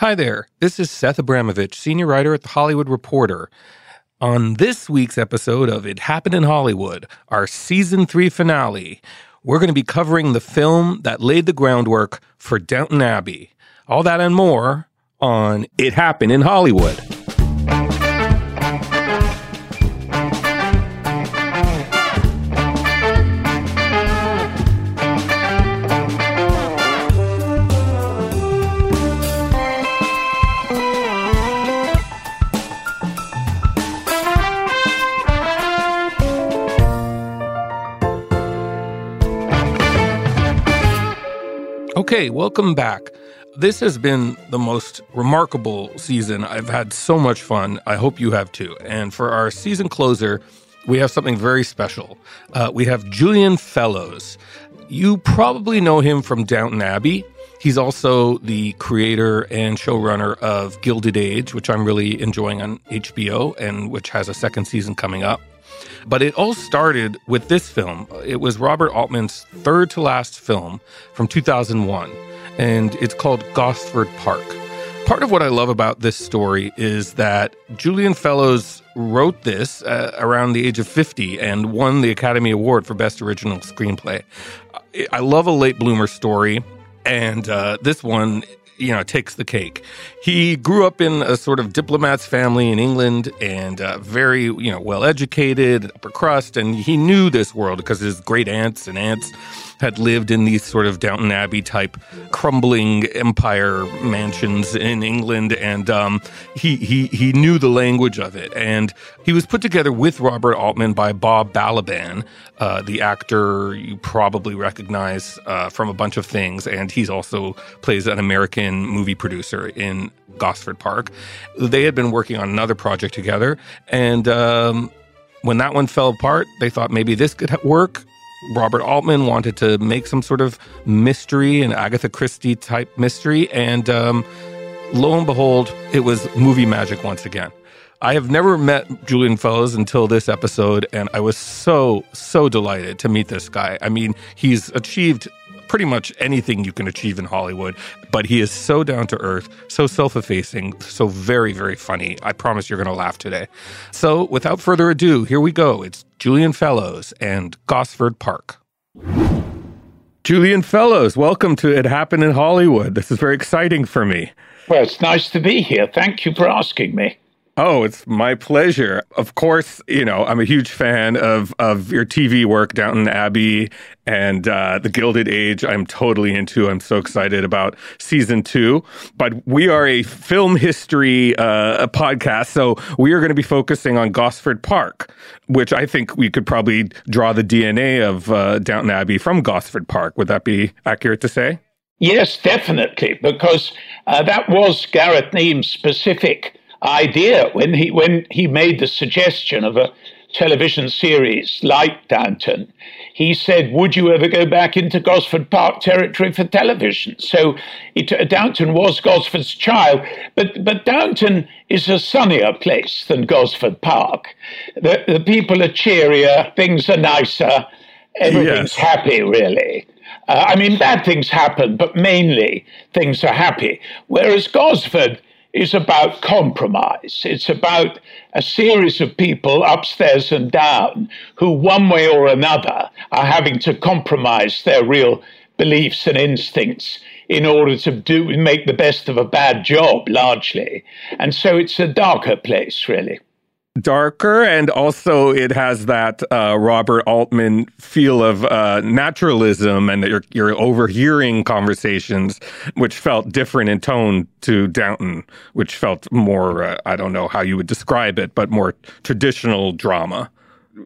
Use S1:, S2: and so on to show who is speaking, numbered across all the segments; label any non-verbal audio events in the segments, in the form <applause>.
S1: Hi there. This is Seth Abramovich, senior writer at The Hollywood Reporter. On this week's episode of It Happened in Hollywood, our season three finale, we're going to be covering the film that laid the groundwork for Downton Abbey. All that and more on It Happened in Hollywood. Okay, welcome back. This has been the most remarkable season. I've had so much fun. I hope you have too. And for our season closer, we have something very special. Uh, we have Julian Fellowes. You probably know him from Downton Abbey. He's also the creator and showrunner of Gilded Age, which I'm really enjoying on HBO and which has a second season coming up. But it all started with this film. It was Robert Altman's third to last film from 2001, and it's called Gosford Park. Part of what I love about this story is that Julian Fellowes wrote this uh, around the age of 50 and won the Academy Award for Best Original Screenplay. I love a late bloomer story, and uh, this one you know takes the cake. He grew up in a sort of diplomat's family in England and uh, very you know well educated, upper crust, and he knew this world because his great aunts and aunts had lived in these sort of Downton Abbey type crumbling empire mansions in England, and um, he he he knew the language of it, and he was put together with Robert Altman by Bob Balaban, uh, the actor you probably recognize uh, from a bunch of things, and he's also plays an American movie producer in Gosford Park. They had been working on another project together, and um, when that one fell apart, they thought maybe this could work. Robert Altman wanted to make some sort of mystery, an Agatha Christie type mystery, and um, lo and behold, it was movie magic once again. I have never met Julian Fellowes until this episode, and I was so, so delighted to meet this guy. I mean, he's achieved pretty much anything you can achieve in Hollywood, but he is so down to earth, so self effacing, so very, very funny. I promise you're going to laugh today. So, without further ado, here we go. It's Julian Fellowes and Gosford Park. Julian Fellowes, welcome to It Happened in Hollywood. This is very exciting for me.
S2: Well, it's nice to be here. Thank you for asking me.
S1: Oh, it's my pleasure. Of course, you know, I'm a huge fan of, of your TV work, Downton Abbey and uh, The Gilded Age. I'm totally into. I'm so excited about season two. But we are a film history uh, podcast, so we are going to be focusing on Gosford Park, which I think we could probably draw the DNA of uh, Downton Abbey from Gosford Park. Would that be accurate to say?
S2: Yes, definitely, because uh, that was Gareth Neame's specific idea when he when he made the suggestion of a television series like Downton. He said, "Would you ever go back into Gosford Park territory for television?" So it, Downton was Gosford's child, but but Downton is a sunnier place than Gosford Park. The the people are cheerier, things are nicer, everything's yes. happy, really. Uh, I mean, bad things happen, but mainly things are happy. Whereas Gosford is about compromise. It's about a series of people upstairs and down who, one way or another, are having to compromise their real beliefs and instincts in order to do make the best of a bad job, largely. And so it's a darker place, really
S1: darker and also it has that uh, Robert Altman feel of uh, naturalism and you're, you're overhearing conversations which felt different in tone to Downton which felt more uh, I don't know how you would describe it but more traditional drama.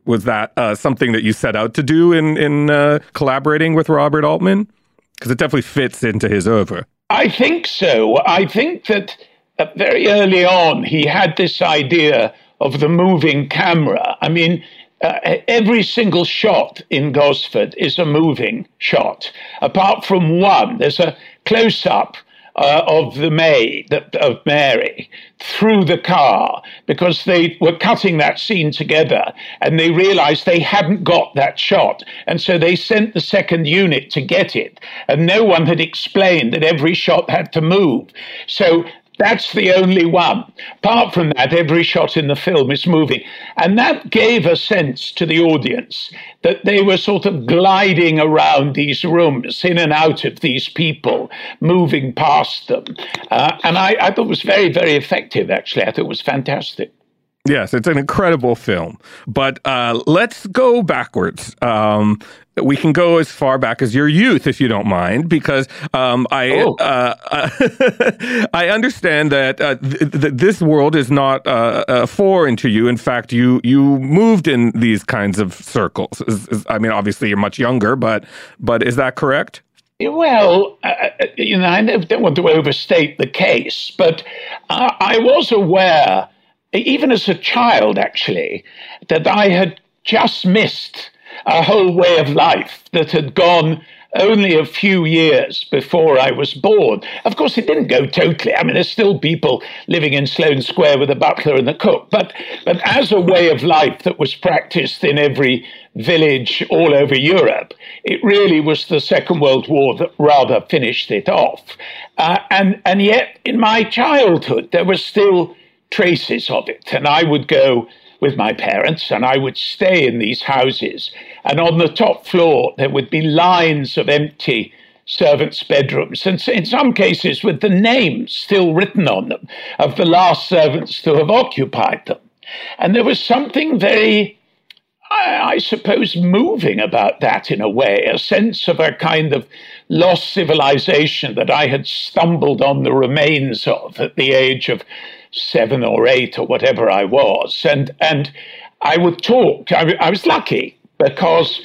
S1: Was that uh, something that you set out to do in in uh, collaborating with Robert Altman? Because it definitely fits into his oeuvre.
S2: I think so. I think that uh, very early on he had this idea of the moving camera. I mean, uh, every single shot in Gosford is a moving shot, apart from one. There's a close up. Uh, of the maid of Mary through the car because they were cutting that scene together and they realized they hadn't got that shot. And so they sent the second unit to get it. And no one had explained that every shot had to move. So that's the only one. Apart from that, every shot in the film is moving. And that gave a sense to the audience that they were sort of gliding around these rooms, in and out of these people, moving past them. Uh, and I, I thought it was very, very effective, actually. I thought it was fantastic.
S1: Yes, it's an incredible film. But uh, let's go backwards. Um, we can go as far back as your youth, if you don't mind, because um, I oh. uh, <laughs> I understand that uh, th- th- this world is not uh, uh, foreign to you. In fact, you you moved in these kinds of circles. Is, is, I mean, obviously, you're much younger, but but is that correct?
S2: Well, uh, uh, you know, I don't want to overstate the case, but I was aware even as a child, actually, that I had just missed a whole way of life that had gone only a few years before I was born. Of course, it didn't go totally. I mean, there's still people living in Sloane Square with a butler and a cook, but but as a way of life that was practiced in every village all over Europe, it really was the Second World War that rather finished it off. Uh, and and yet, in my childhood, there was still traces of it. And I would go with my parents and I would stay in these houses. And on the top floor, there would be lines of empty servants' bedrooms, and in some cases with the names still written on them of the last servants to have occupied them. And there was something very, I, suppose, moving about that in a way, a sense of a kind of lost civilization that I had stumbled on the remains of at the age of seven or eight or whatever I was, and and I would talk. I, I was lucky because.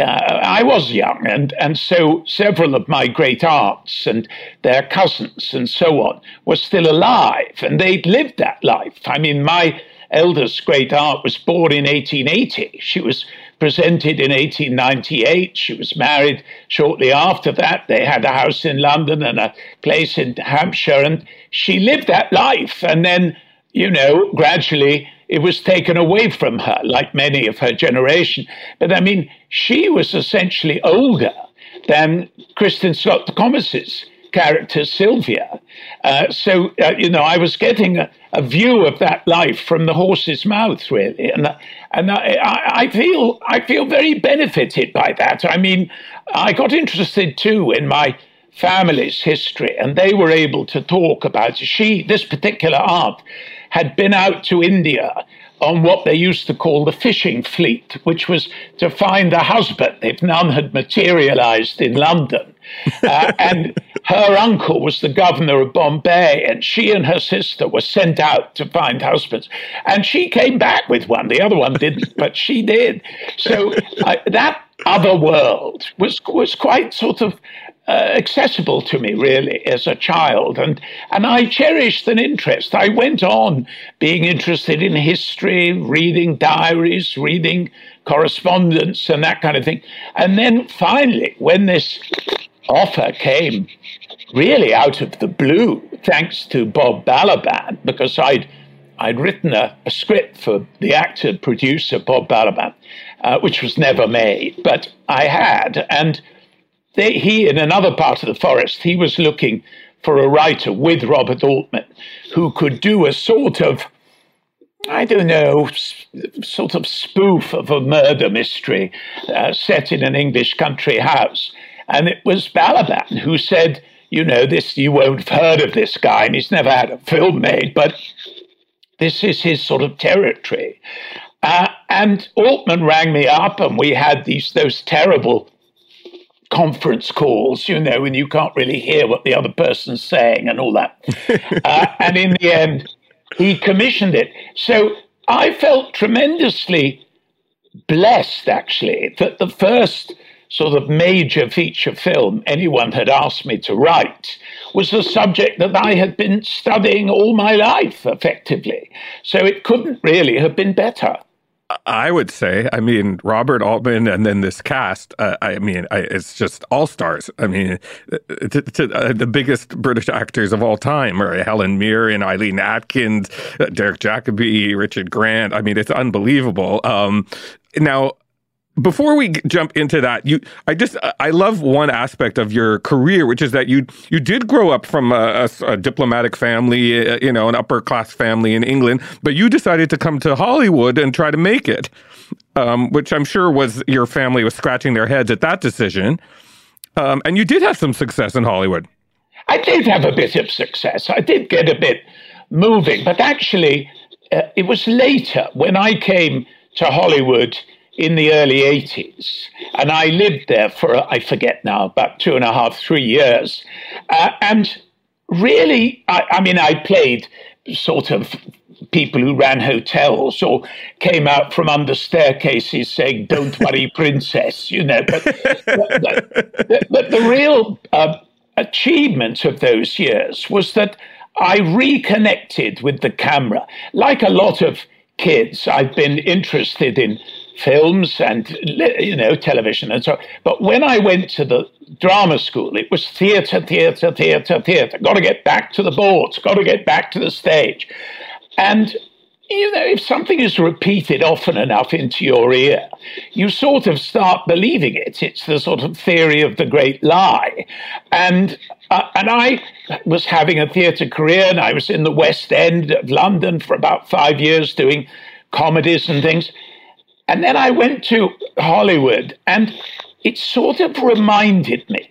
S2: Uh, I was young, and, and so several of my great aunts and their cousins and so on were still alive, and they'd lived that life. I mean, my eldest great aunt was born in 1880. She was presented in 1898. She was married shortly after that. They had a house in London and a place in Hampshire, and she lived that life. And then, you know, gradually it was taken away from her, like many of her generation. But I mean, she was essentially older than Kristin Scott Thomas's character Sylvia. Uh, so, uh, you know, I was getting a, a, view of that life from the horse's mouth, really, and and I, I, feel I feel very benefited by that. I mean, I got interested too in my family's history, and they were able to talk about she. This particular aunt had been out to India on what they used to call the fishing fleet, which was to find a husband if none had materialized in London. Uh, and her uncle was the governor of Bombay, and she and her sister were sent out to find husbands. And she came back with one. The other one didn't, <laughs> but she did. So uh, that other world was was quite sort of uh, accessible to me really as a child and and I cherished an interest I went on being interested in history reading diaries reading correspondence and that kind of thing and then finally when this offer came really out of the blue thanks to Bob Balaban because I'd I'd written a, a script for the actor producer Bob Balaban uh, which was never made but I had and they, he, in another part of the forest, he was looking for a writer with Robert Altman who could do a sort of, I don't know, sort of spoof of a murder mystery uh, set in an English country house. And it was Balaban who said, you know, this you won't have heard of this guy, and he's never had a film made, but this is his sort of territory. Uh, and Altman rang me up, and we had these those terrible conference calls, you know, when you can't really hear what the other person's saying and all that. <laughs> uh, and in the end, he commissioned it. So I felt tremendously blessed, actually, that the first sort of major feature film anyone had asked me to write was the subject that I had been studying all my life, effectively. So it couldn't really have been better.
S1: I would say, I mean, Robert Altman and then this cast, uh, I mean, I, it's just all stars. I mean, uh, the biggest British actors of all time are Helen Mirren, Eileen Atkins, uh, Derek Jacobi, Richard Grant. I mean, it's unbelievable. Um, now, before we jump into that, you, I just, I love one aspect of your career, which is that you, you did grow up from a, a, a diplomatic family, uh, you know, an upper class family in England, but you decided to come to Hollywood and try to make it, um, which I'm sure was your family was scratching their heads at that decision. Um, and you did have some success in Hollywood.
S2: I did have a bit of success. I did get a bit moving, but actually, uh, it was later when I came to Hollywood in the early 80s. And I lived there for, I forget now, about two and a half, three years. Uh, and really, I, I, mean, I played sort of people who ran hotels or came out from under staircases saying, Don't worry, <laughs> princess, you know. But, but, but, but the real uh, achievement of those years was that I reconnected with the camera. Like a lot of kids, I've been interested in films and you know television and so. But when I went to the drama school, it was theatre, theatre, theatre, theatre. Got to get back to the boards. Got to get back to the stage, and you know, if something is repeated often enough into your ear, you sort of start believing it. It's the sort of theory of the great lie. And uh, and I was having a theatre career, and I was in the West End of London for about five years doing comedies and things. And then I went to Hollywood, and it sort of reminded me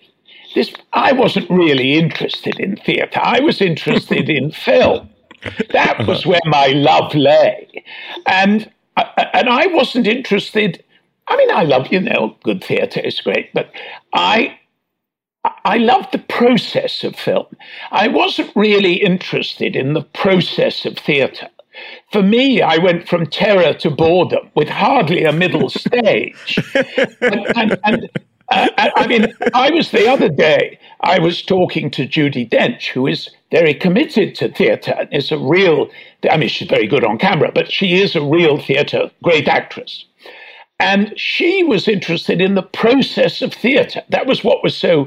S2: this I wasn't really interested in theater. I was interested in <laughs> film. That was where my love lay. And uh, uh, and I wasn't interested I mean I love, you know, good theater is great, but I I loved the process of film. I wasn't really interested in the process of theatre. For me, I went from terror to boredom with hardly a middle <laughs> stage. and, and, and uh, I mean, I was the other day, I was talking to Judi Dench, who is very committed to theatre and is a real, I mean, she's very good on camera, but she is a real theatre, great actress. And she was interested in the process of theatre. That was what was so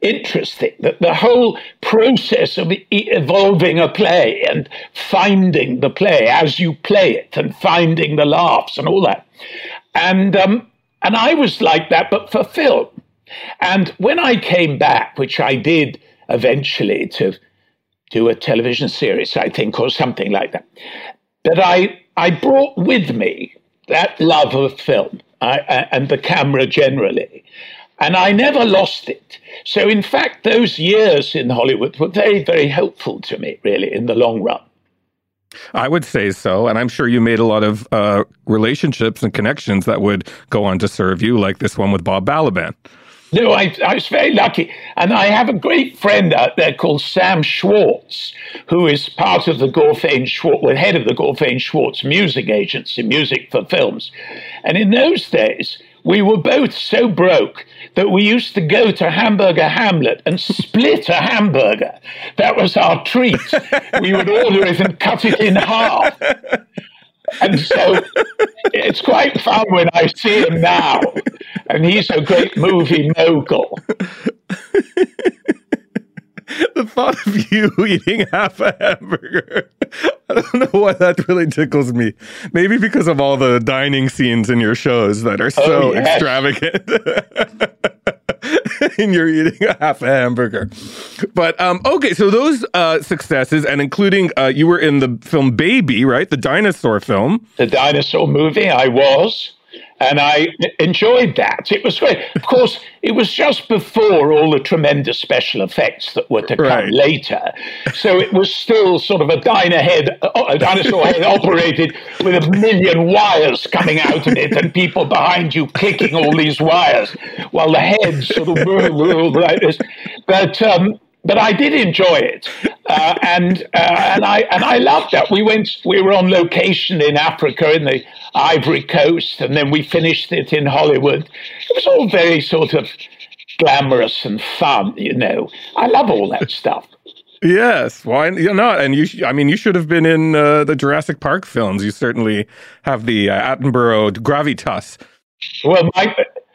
S2: interesting that the whole process of evolving a play and finding the play as you play it and finding the laughs and all that. And, um, and I was like that, but for film. And when I came back, which I did eventually to do a television series, I think, or something like that, that I, I brought with me that love of film I, and the camera generally. And I never lost it. So, in fact, those years in Hollywood were very, very helpful to me, really, in the long run.
S1: I would say so. And I'm sure you made a lot of uh, relationships and connections that would go on to serve you, like this one with Bob Balaban.
S2: No, I, I, was very lucky. And I have a great friend out there called Sam Schwartz, who is part of the Gorfaine Schwartz, well, head of the Gorfaine Schwartz music agency, music for films. And in those days, we were both so broke that we used to go to Hamburger Hamlet and split a hamburger. That was our treat. we would order it and cut it in half. And so it's quite fun when I see him now. And he's a great movie mogul. <laughs>
S1: the thought of you <laughs> eating half a hamburger. <laughs> I don't know why that really tickles me. Maybe because of all the dining scenes in your shows that are so oh, yes. extravagant. and you're eating a half a hamburger. But um, okay, so those uh, successes, and including uh, you were in the film Baby, right? The dinosaur film.
S2: The dinosaur movie, I was. And I enjoyed that. It was great. Of course, it was just before all the tremendous special effects that were to come right. later. So it was still sort of a head, a dinosaur head operated with a million wires coming out of it and people behind you clicking all these wires while the head sort of moved like this. But um, but I did enjoy it, uh, and uh, and I and I loved that. We went, we were on location in Africa in the Ivory Coast, and then we finished it in Hollywood. It was all very sort of glamorous and fun, you know. I love all that <laughs> stuff.
S1: Yes, why not? And you, I mean, you should have been in uh, the Jurassic Park films. You certainly have the uh, Attenborough gravitas.
S2: Well, my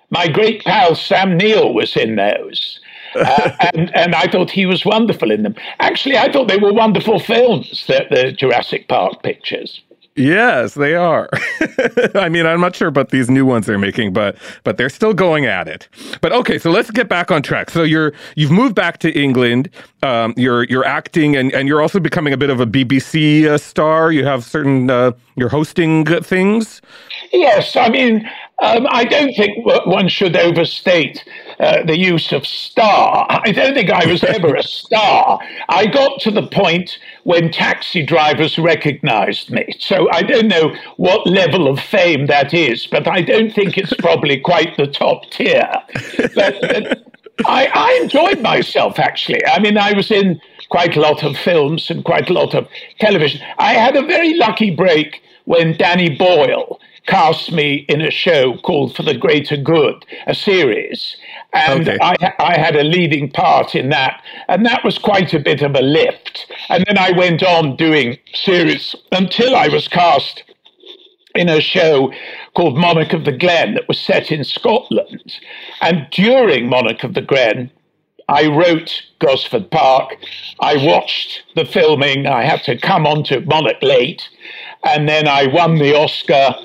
S2: my great pal Sam Neill was in those. <laughs> Uh, and, and I thought he was wonderful in them. Actually, I thought they were wonderful films, the, the Jurassic Park pictures.
S1: Yes, they are. <laughs> I mean, I'm not sure about these new ones they're making, but but they're still going at it. But okay, so let's get back on track. So you're you've moved back to England. Um, you're you're acting, and, and you're also becoming a bit of a BBC uh, star. You have certain uh, you're hosting things.
S2: Yes, I mean, um, I don't think one should overstate uh, the use of star. I don't think I was ever a star. I got to the point when taxi drivers recognized me. So I don't know what level of fame that is, but I don't think it's <laughs> probably quite the top tier. But, but I, I enjoyed myself, actually. I mean, I was in quite a lot of films and quite a lot of television. I had a very lucky break when Danny Boyle cast me in a show called For the Greater Good, a series. And okay. I, I had a leading part in that. And that was quite a bit of a lift. And then I went on doing series until I was cast in a show called Monarch of the Glen that was set in Scotland. And during Monarch of the Glen, I wrote Gosford Park. I watched the filming. I had to come onto Monarch late. And then I won the Oscar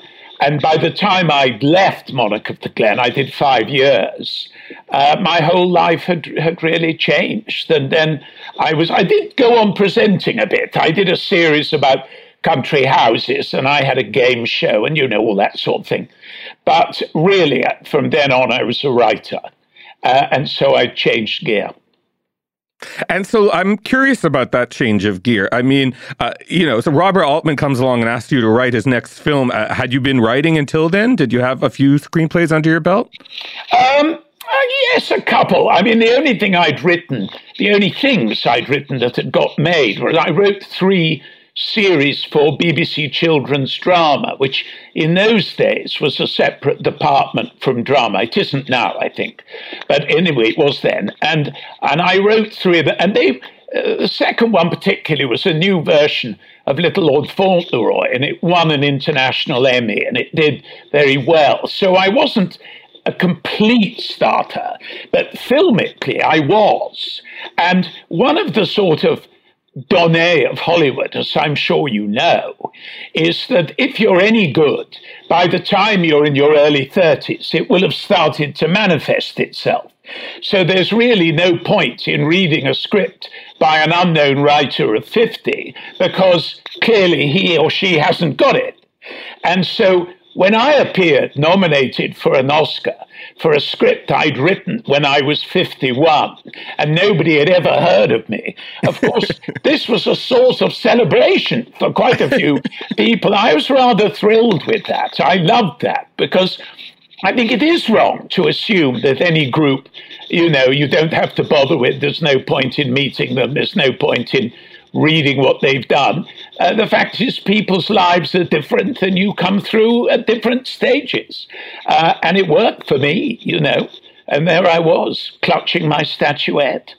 S2: and by the time I'd left Monarch of the Glen, I did five years. Uh, my whole life had had really changed. And then I was I did go on presenting a bit. I did a series about country houses, and I had a game show, and you know all that sort of thing. But really, from then on, I was a writer, uh, and so I changed gear.
S1: And so I'm curious about that change of gear. I mean, uh, you know, so Robert Altman comes along and asks you to write his next film. Uh, had you been writing until then? Did you have a few screenplays under your belt?
S2: Um, uh, yes, a couple. I mean, the only thing I'd written, the only things I'd written that had got made was I wrote three series for BBC Children's Drama, which in those days was a separate department from drama. It isn't now, I think, but anyway, it was then. And and I wrote three of them, and they. Uh, the second one particularly was a new version of Little Lord Fauntleroy, and it won an international Emmy, and it did very well. So I wasn't a complete starter, but filmically I was. And one of the sort of donné of Hollywood, as I'm sure you know, is that if you're any good, by the time you're in your early 30s, it will have started to manifest itself. So there's really no point in reading a script by an unknown writer of 50 because clearly he or she hasn't got it. And so when I appeared nominated for an Oscar for a script I'd written when I was 51 and nobody had ever heard of me, of course, <laughs> this was a source of celebration for quite a few <laughs> people. I was rather thrilled with that. I loved that because I think it is wrong to assume that any group, you know, you don't have to bother with, there's no point in meeting them, there's no point in reading what they've done. Uh, the fact is, people's lives are different, and you come through at different stages. Uh, and it worked for me, you know. And there I was, clutching my statuette.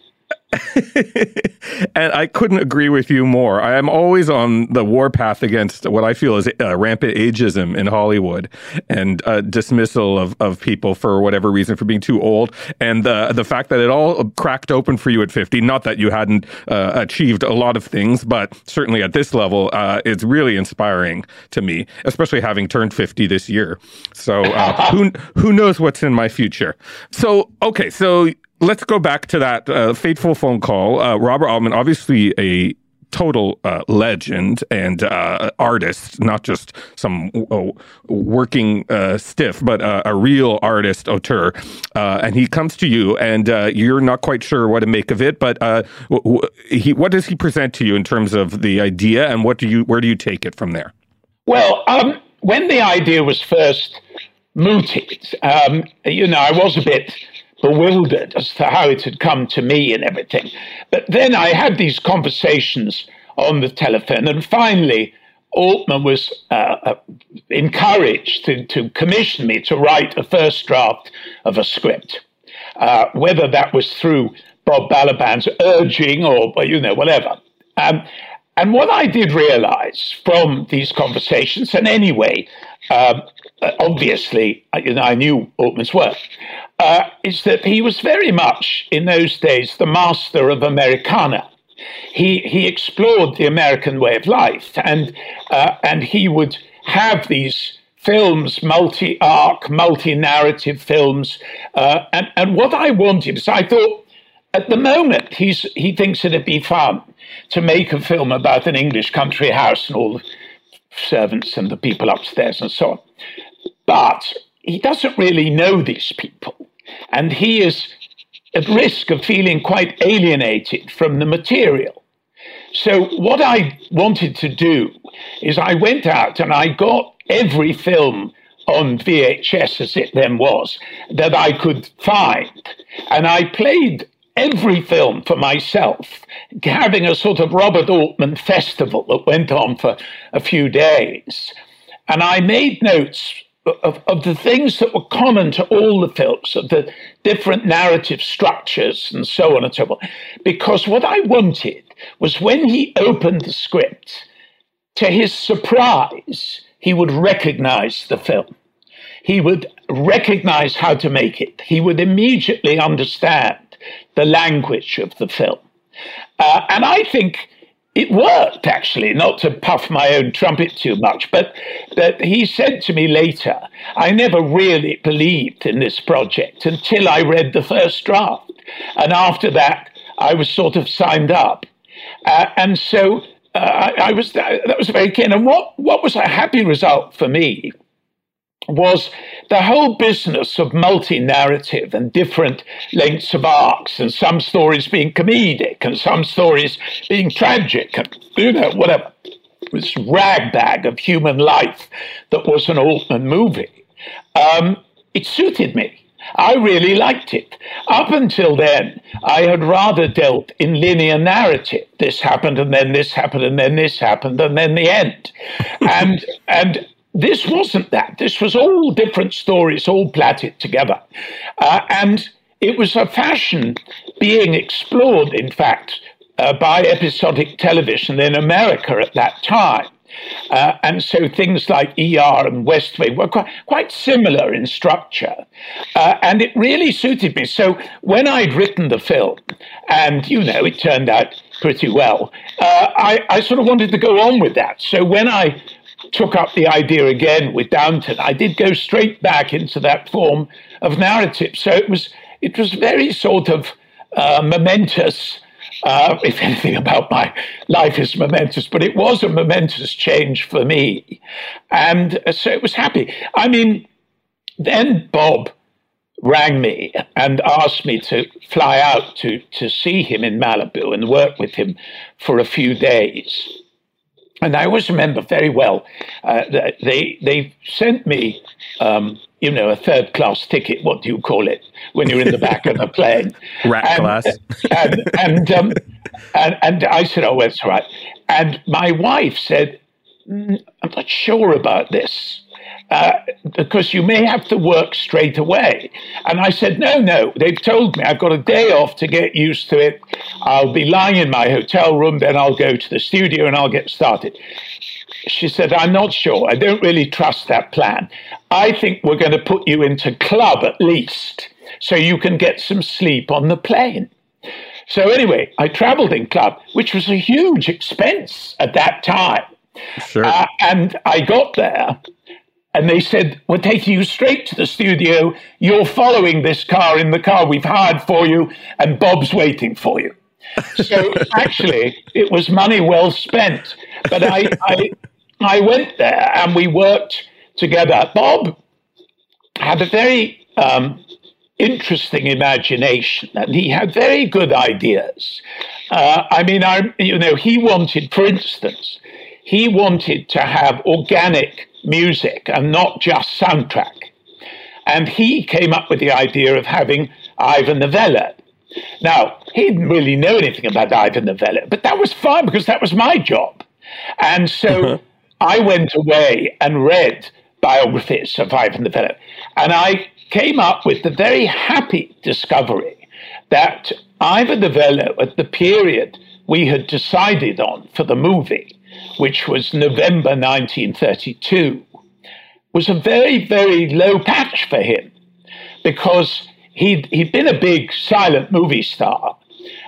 S2: <laughs>
S1: and I couldn't agree with you more. I am always on the warpath against what I feel is uh, rampant ageism in Hollywood and uh, dismissal of, of people for whatever reason for being too old. And the the fact that it all cracked open for you at 50, not that you hadn't uh, achieved a lot of things, but certainly at this level, uh, it's really inspiring to me, especially having turned 50 this year. So uh, who, who knows what's in my future? So, okay, so let's go back to that uh, fateful phone call. Uh, Robert Altman, obviously a total uh, legend and uh, artist, not just some uh, working uh, stiff, but a real artist, auteur. Uh, and he comes to you, and uh, you're not quite sure what to make of it. But he, what does he present to you in terms of the idea, and what do you, where do you take it from there?
S2: Well, um, when the idea was first mooted, um, you know, I was a bit bewildered as to how it had come to me and everything. But then I had these conversations on the telephone, and finally, Altman was uh, uh, encouraged to, to commission me to write a first draft of a script, uh, whether that was through Bob Balaban's urging or, you know, whatever. Um, and what I did realize from these conversations, and anyway, um, obviously, you know, I knew Altman's work, uh, is that he was very much in those days the master of Americana. He he explored the American way of life, and uh, and he would have these films, multi-arc, multi-narrative films, uh, and and what I wanted is I thought at the moment he's he thinks it'd be fun to make a film about an English country house and all the servants and the people upstairs and so on, but he doesn't really know these people. And he is at risk of feeling quite alienated from the material. So, what I wanted to do is I went out and I got every film on VHS, as it then was, that I could find. And I played every film for myself, having a sort of Robert Altman festival that went on for a few days. And I made notes of, of the things that were common to all the films, of the different narrative structures and so on and so forth. Because what I wanted was when he opened the script, to his surprise, he would recognize the film. He would recognize how to make it. He would immediately understand the language of the film. Uh, and I think it worked actually, not to puff my own trumpet too much, but that he said to me later, I never really believed in this project until I read the first draft. And after that, I was sort of signed up. Uh, and so uh, I, I, was that was very keen. And what, what was a happy result for me was the whole business of multi narrative and different lengths of arcs, and some stories being comedic and some stories being tragic, and you know, whatever. This ragbag of human life that was an Altman movie. Um, it suited me. I really liked it. Up until then, I had rather dealt in linear narrative. This happened, and then this happened, and then this happened, and then the end. <laughs> and and this wasn't that. This was all different stories, all platted together. Uh, and it was a fashion being explored, in fact, uh, by episodic television in America at that time. Uh, and so things like ER and West Wing were quite, quite similar in structure. Uh, and it really suited me. So when I'd written the film, and you know, it turned out pretty well, uh, I, I sort of wanted to go on with that. So when I took up the idea again with Downton, I did go straight back into that form of narrative. So it was it was very sort of uh, momentous. Uh, if anything about my life is momentous, but it was a momentous change for me, and so it was happy. I mean, then Bob rang me and asked me to fly out to to see him in Malibu and work with him for a few days. And I always remember very well uh, that they they sent me, um, you know, a third class ticket. What do you call it when you're in the back of a <laughs> plane?
S1: Rat and, class.
S2: and and, um, and and I said, oh, that's right. And my wife said, mm, I'm not sure about this. Uh, because you may have to work straight away. And I said, no, no, they've told me I've got a day off to get used to it. I'll be lying in my hotel room, then I'll go to the studio and I'll get started. She said, I'm not sure. I don't really trust that plan. I think we're going to put you into club at least so you can get some sleep on the plane. So, anyway, I traveled in club, which was a huge expense at that time.
S1: Sure. Uh,
S2: and I got there and they said, We're taking you straight to the studio. You're following this car in the car we've hired for you, and Bob's waiting for you. So <laughs> actually, it was money well spent. But I, I, I went there and we worked together. Bob had a very um, interesting imagination and he had very good ideas. Uh, I mean, I, you know, he wanted, for instance, he wanted to have organic music and not just soundtrack. And he came up with the idea of having Ivor Novello. Now, he didn't really know anything about Ivor Novello, but that was fine because that was my job. And so uh-huh. I went away and read biographies of Ivor Novello. And I came up with the very happy discovery that Ivor Novello, at the period we had decided on for the movie, which was November 1932, was a very, very low patch for him because he'd, he'd been a big silent movie star.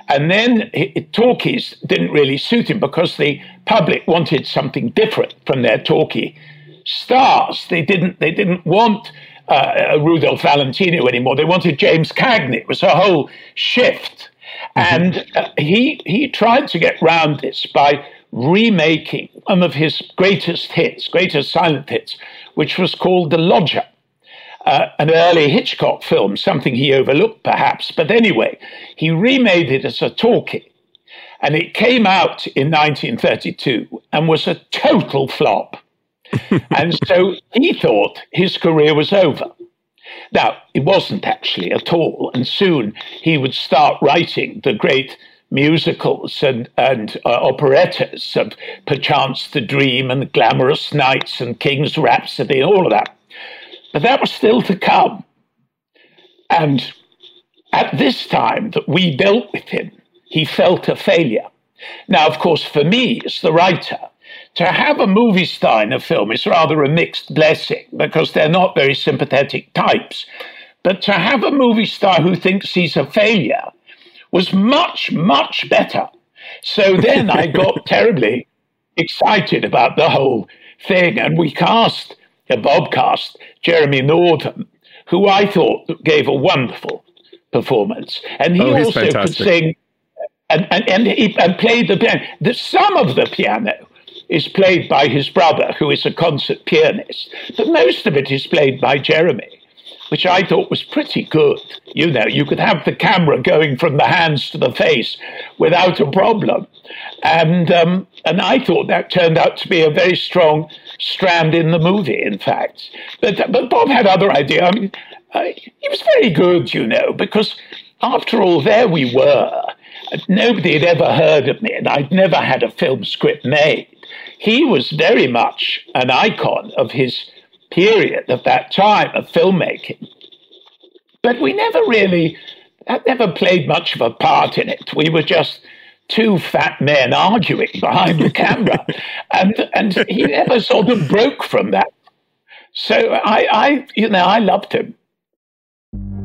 S2: And then he, talkies didn't really suit him because the public wanted something different from their talkie stars. They didn't, they didn't want uh, Rudolph Valentino anymore. They wanted James Cagney. It was a whole shift. Mm-hmm. And uh, he, he tried to get round this by remaking one of his greatest hits, greatest silent hits, which was called The Lodger. Uh, an early Hitchcock film, something he overlooked perhaps. But anyway, he remade it as a talkie. And it came out in 1932 and was a total flop. <laughs> and so he thought his career was over. Now, it wasn't actually at all. And soon he would start writing the great musicals and, and uh, operettas of Perchance to Dream and the Glamorous Nights and King's Rhapsody and all of that. But that was still to come. And at this time that we dealt with him, he felt a failure. Now, of course, for me as the writer, to have a movie star in a film is rather a mixed blessing because they're not very sympathetic types. But to have a movie star who thinks he's a failure was much, much better. So then I got <laughs> terribly excited about the whole thing. And we cast, a Bob cast, Jeremy Northam, who I thought gave a wonderful performance. And he oh, also fantastic. could sing and, and, and, he, and played the piano. The, some of the piano is played by his brother, who is a concert pianist, but most of it is played by Jeremy which I thought was pretty good. You know, you could have the camera going from the hands to the face without a problem. And, um, and I thought that turned out to be a very strong strand in the movie, in fact. But, but Bob had other ideas. I mean, uh, he was very good, you know, because after all, there we were. Nobody had ever heard of me, and I'd never had a film script made. He was very much an icon of his period of that time of filmmaking. But we never really, that never played much of a part in it. We were just two fat men arguing behind the camera. <laughs> And, and he never sort of broke from that. So I, I, you know, I loved him.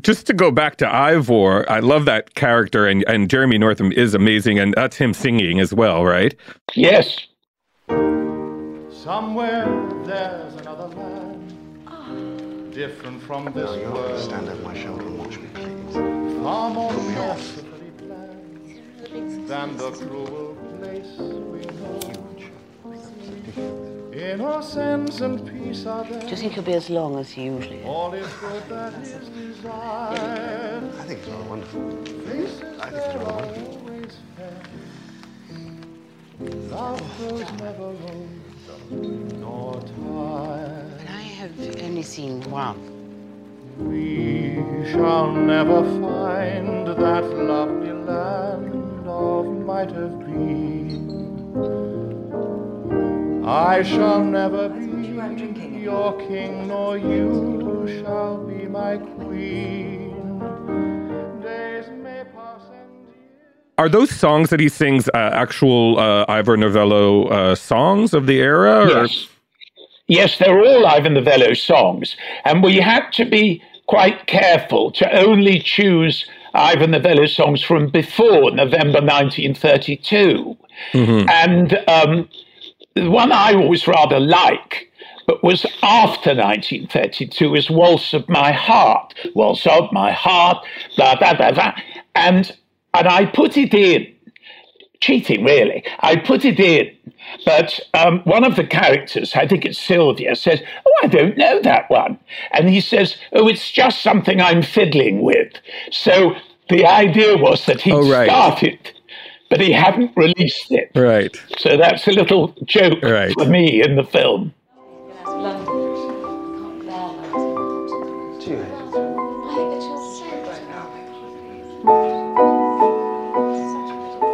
S1: just to go back to Ivor, I love that character, and, and Jeremy Northam is amazing, and that's him singing as well, right?
S2: Yes.
S3: Somewhere there's another land, different from this no, world.
S4: Stand at my shoulder and watch me, please.
S3: Far more mercifully planned than the cruel place we know. Huge. Innocence and peace are there.
S5: Do you think it'll be as long as he usually
S3: is? All is good that is desired.
S4: I think it's rather wonderful. I think it's rather wonderful.
S3: Love grows never old nor tired.
S5: But I have only seen one.
S3: We shall never find that lovely land of might have been. I shall never be your king, nor you shall be my queen. Days may pass and
S1: are those songs that he sings uh, actual uh, Ivor Novello uh, songs of the era?
S2: Or? Yes. Yes, they're all Ivor Novello songs. And we had to be quite careful to only choose Ivor Novello songs from before November 1932. Mm-hmm. And um, the one I always rather like but was after 1932 is Waltz of My Heart, Waltz of My Heart, blah, blah, blah, blah. And, and I put it in, cheating really, I put it in, but um, one of the characters, I think it's Sylvia, says, Oh, I don't know that one. And he says, Oh, it's just something I'm fiddling with. So the idea was that he oh, right. started but he hadn't released it.
S1: Right.
S2: So that's a little joke right. for me in the film.
S4: You're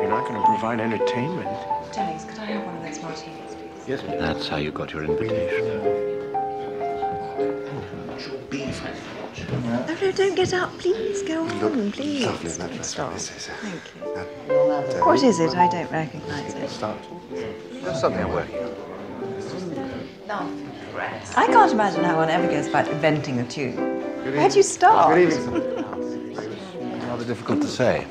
S4: not going to provide entertainment.
S6: Jennings, could I have one of those martinis, please?
S4: Yes, ma'am. That's how you got your invitation.
S6: No, no, don't get up. Please, go on, please. Lovely, that Stop. Thank you. What is it? I don't recognise it.
S4: Start. There's something I'm working on.
S6: I can't imagine how one ever goes about inventing a tune. Where do you start?
S4: Good evening. Rather difficult to say.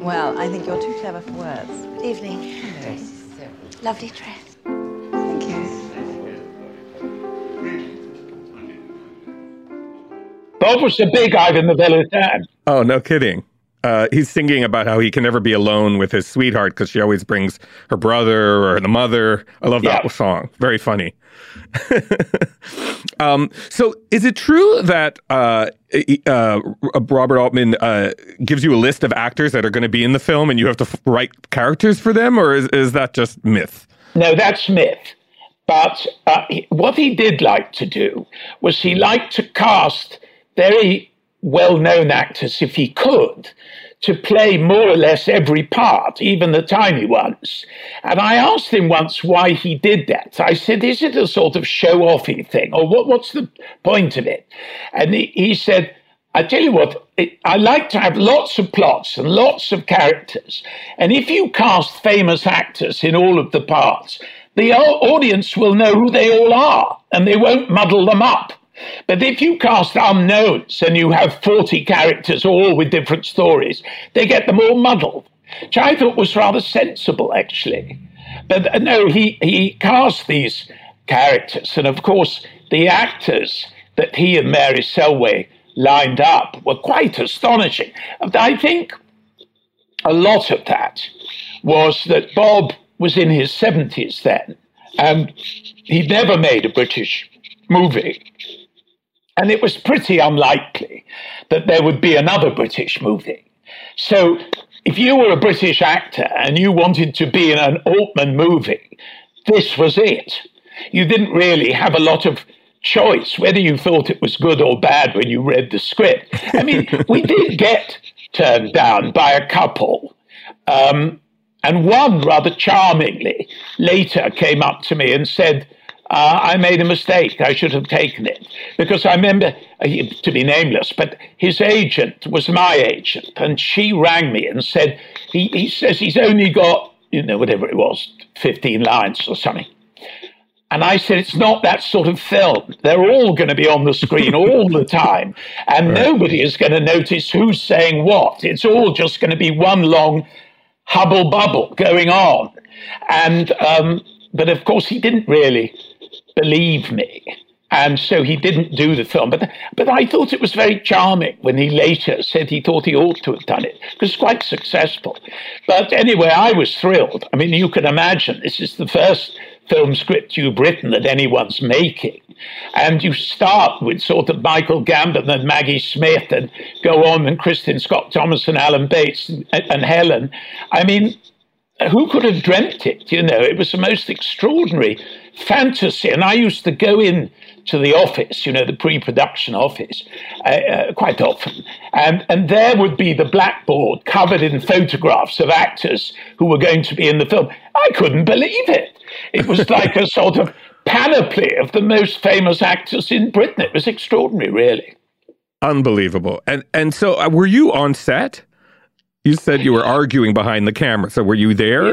S6: Well, I think you're too clever for words.
S7: Good evening. Hello. Lovely dress.
S6: Thank you.
S2: Bob was a big Ivor Novello fan.
S1: Oh, no kidding. Uh, he's singing about how he can never be alone with his sweetheart because she always brings her brother or the mother. I love that yeah. song. Very funny. <laughs> um, so, is it true that uh, uh, Robert Altman uh, gives you a list of actors that are going to be in the film, and you have to f- write characters for them, or is, is that just myth?
S2: No, that's myth. But uh, what he did like to do was he liked to cast very well-known actors, if he could, to play more or less every part, even the tiny ones. And I asked him once why he did that. I said, Is it a sort of show offy thing, or what, what's the point of it? And he, he said, I tell you what, it, I like to have lots of plots and lots of characters. And if you cast famous actors in all of the parts, the audience will know who they all are and they won't muddle them up. But if you cast unknowns and you have 40 characters all with different stories, they get them all muddled, which I thought was rather sensible, actually. But uh, no, he, he cast these characters. And of course, the actors that he and Mary Selway lined up were quite astonishing. And I think a lot of that was that Bob was in his 70s then, and he'd never made a British movie. And it was pretty unlikely that there would be another British movie. So if you were a British actor and you wanted to be in an Altman movie, this was it. You didn't really have a lot of choice whether you thought it was good or bad when you read the script. I mean, <laughs> we did get turned down by a couple. Um, and one rather charmingly later came up to me and said, uh, I made a mistake. I should have taken it. Because I remember, uh, to be nameless, but his agent was my agent. And she rang me and said, he, he says he's only got, you know, whatever it was, 15 lines or something. And I said, it's not that sort of film. They're all going to be on the screen <laughs> all the time. And right. nobody is going to notice who's saying what. It's all just going to be one long hubble bubble going on. And, um, but of course, he didn't really believe me. And so he didn't do the film. But, but I thought it was very charming when he later said he thought he ought to have done it, because it's quite successful. But anyway, I was thrilled. I mean, you can imagine this is the first film script you've written that anyone's making. And you start with sort of Michael Gambon and Maggie Smith and go on and Kristin Scott Thomas and Alan Bates and, and Helen. I mean, who could have dreamt it? You know, it was the most extraordinary fantasy. And I used to go in to the office, you know, the pre-production office, uh, uh, quite often, and and there would be the blackboard covered in photographs of actors who were going to be in the film. I couldn't believe it. It was <laughs> like a sort of panoply of the most famous actors in Britain. It was extraordinary, really.
S1: Unbelievable. And and so, uh, were you on set? You said you were arguing behind the camera. So were you there?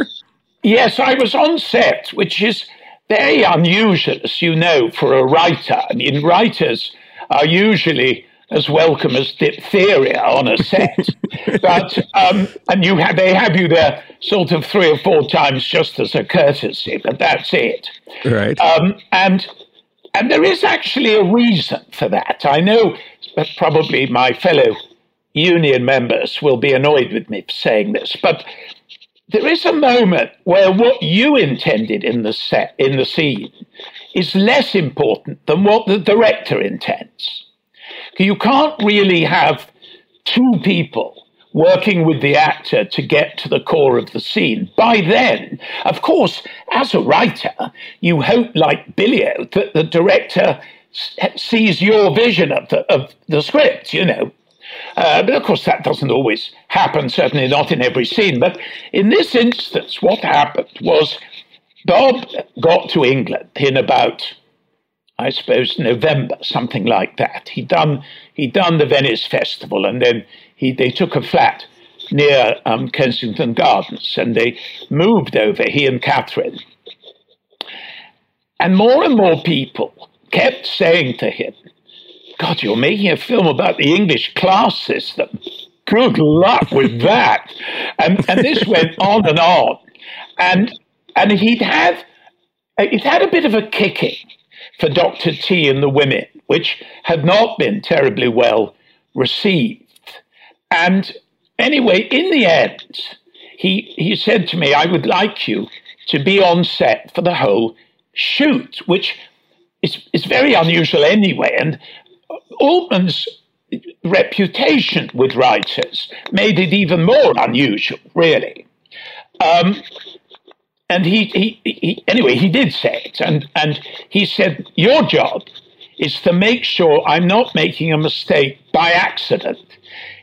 S2: Yes, yes I was on set, which is very unusual, as you know, for a writer. I mean, writers are usually as welcome as diphtheria on a set. <laughs> but um, and you have they have you there sort of three or four times just as a courtesy, but that's it.
S1: Right.
S2: Um, and and there is actually a reason for that. I know that probably my fellow union members will be annoyed with me for saying this, but there is a moment where what you intended in the set in the scene is less important than what the director intends. You can't really have two people working with the actor to get to the core of the scene. By then, of course, as a writer, you hope, like Billy-O, that the director sees your vision of the, of the script, you know. Uh, but of course, that doesn't always happen, certainly not in every scene. But in this instance, what happened was Bob got to England in about, I suppose, November, something like that. He'd done, he'd done the Venice Festival, and then he, they took a flat near um, Kensington Gardens, and they moved over, he and Catherine. And more and more people kept saying to him, God, you're making a film about the English class system. Good luck with that. And, and this went on and on. And, and he'd had, he'd had a bit of a kicking for Dr. T and the women, which had not been terribly well received. And anyway, in the end, he, he said to me, I would like you to be on set for the whole shoot, which is, is very unusual anyway. And Altman's reputation with writers made it even more unusual, really. Um, and he, he, he, anyway, he did say it, and, and he said, Your job is to make sure I'm not making a mistake by accident.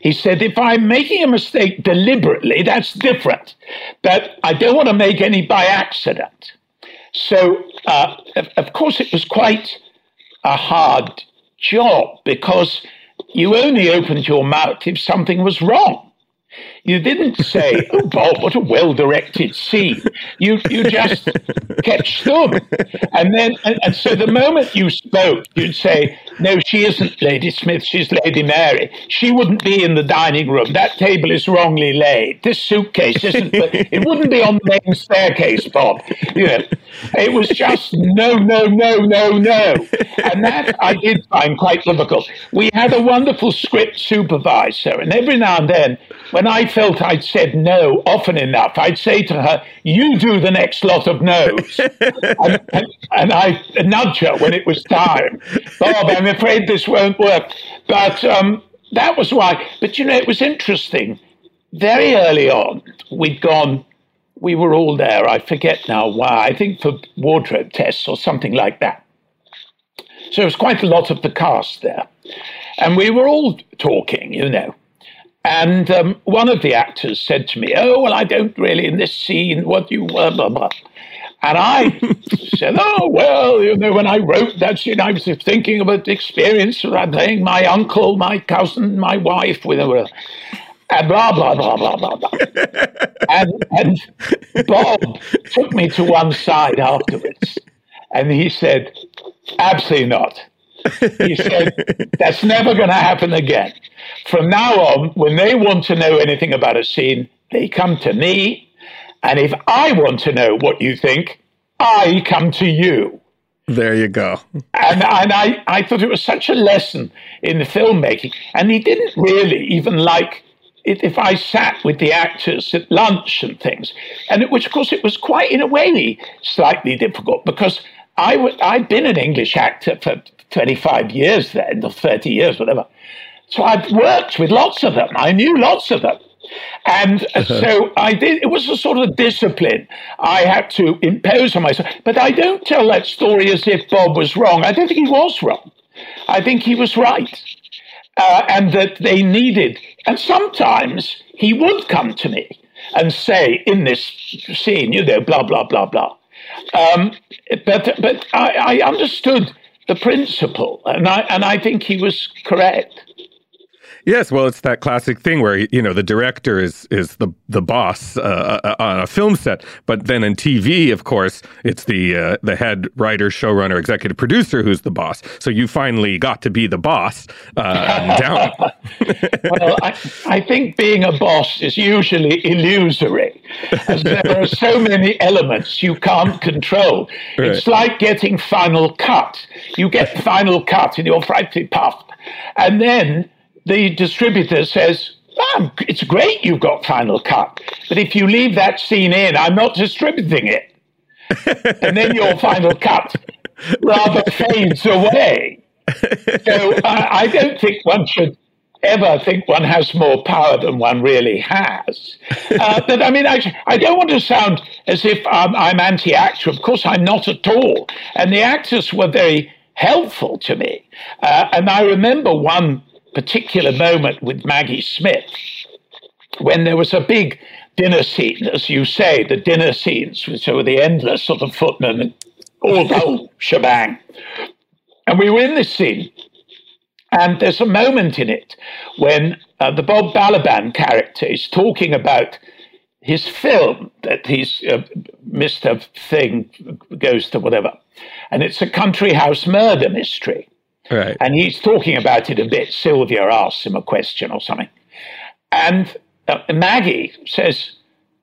S2: He said, If I'm making a mistake deliberately, that's different, but I don't want to make any by accident. So, uh, of, of course, it was quite a hard job because you only opened your mouth if something was wrong. You didn't say, <laughs> "Oh, Bob, what a well-directed scene." You you just <laughs> kept stum, and then and, and, so the moment you spoke, you'd say, "No, she isn't Lady Smith. She's Lady Mary. She wouldn't be in the dining room. That table is wrongly laid. This suitcase isn't. <laughs> it wouldn't be on the main staircase, Bob. You know, it was just no, no, no, no, no, and that I did find quite difficult. We had a wonderful script supervisor, and every now and then, when I felt I'd said no often enough, I'd say to her, You do the next lot of no's. <laughs> and, and, and I nudge her when it was time. Bob, I'm afraid this won't work. But um, that was why. But you know, it was interesting. Very early on, we'd gone, we were all there. I forget now why. I think for wardrobe tests or something like that. So it was quite a lot of the cast there. And we were all talking, you know. And um, one of the actors said to me, Oh, well, I don't really, in this scene, what you were, blah, blah. And I <laughs> said, Oh, well, you know, when I wrote that scene, I was thinking about the experience of playing my uncle, my cousin, my wife, with a. And blah, blah, blah, blah, blah, blah. <laughs> and, and Bob took me to one side afterwards and he said, Absolutely not. He said, That's never going to happen again. From now on, when they want to know anything about a scene, they come to me. And if I want to know what you think, I come to you.
S1: There you go.
S2: And, and I, I thought it was such a lesson in the filmmaking. And he didn't really even like it if I sat with the actors at lunch and things. And it, which, of course, it was quite, in a way, slightly difficult because I w- I'd been an English actor for 25 years then, or 30 years, whatever. So I'd worked with lots of them. I knew lots of them. And <laughs> so I did, it was a sort of discipline I had to impose on myself. But I don't tell that story as if Bob was wrong. I don't think he was wrong. I think he was right. Uh, and that they needed, and sometimes he would come to me and say in this scene, you know, blah, blah, blah, blah. Um, but but I, I understood the principle, and I and I think he was correct.
S1: Yes, well, it's that classic thing where you know the director is is the the boss uh, uh, on a film set, but then in TV, of course, it's the uh, the head writer, showrunner, executive producer who's the boss. So you finally got to be the boss uh, <laughs> down.
S2: well, I, I think being a boss is usually illusory, as there are so many elements you can't control. Right. It's like getting Final Cut. You get Final Cut, and you're frightfully puffed, and then the distributor says, oh, it's great you've got Final Cut, but if you leave that scene in, I'm not distributing it. <laughs> and then your Final Cut rather fades away. So uh, I don't think one should ever think one has more power than one really has. Uh, but I mean, I, I, don't want to sound as if um, I'm anti actor. Of course, I'm not at all. And the actors were very helpful to me. Uh, and I remember one particular moment with Maggie Smith when there was a big dinner scene, as you say, the dinner scenes, which were the endless sort of footmen, all the whole <laughs> shebang. And we were in this scene, and there's a moment in it when uh, the Bob Balaban character is talking about his film that he's uh, Mr. Thing goes to whatever, and it's a country house murder mystery.
S1: Right.
S2: And he's talking about it a bit. Sylvia asks him a question or something. And uh, Maggie says,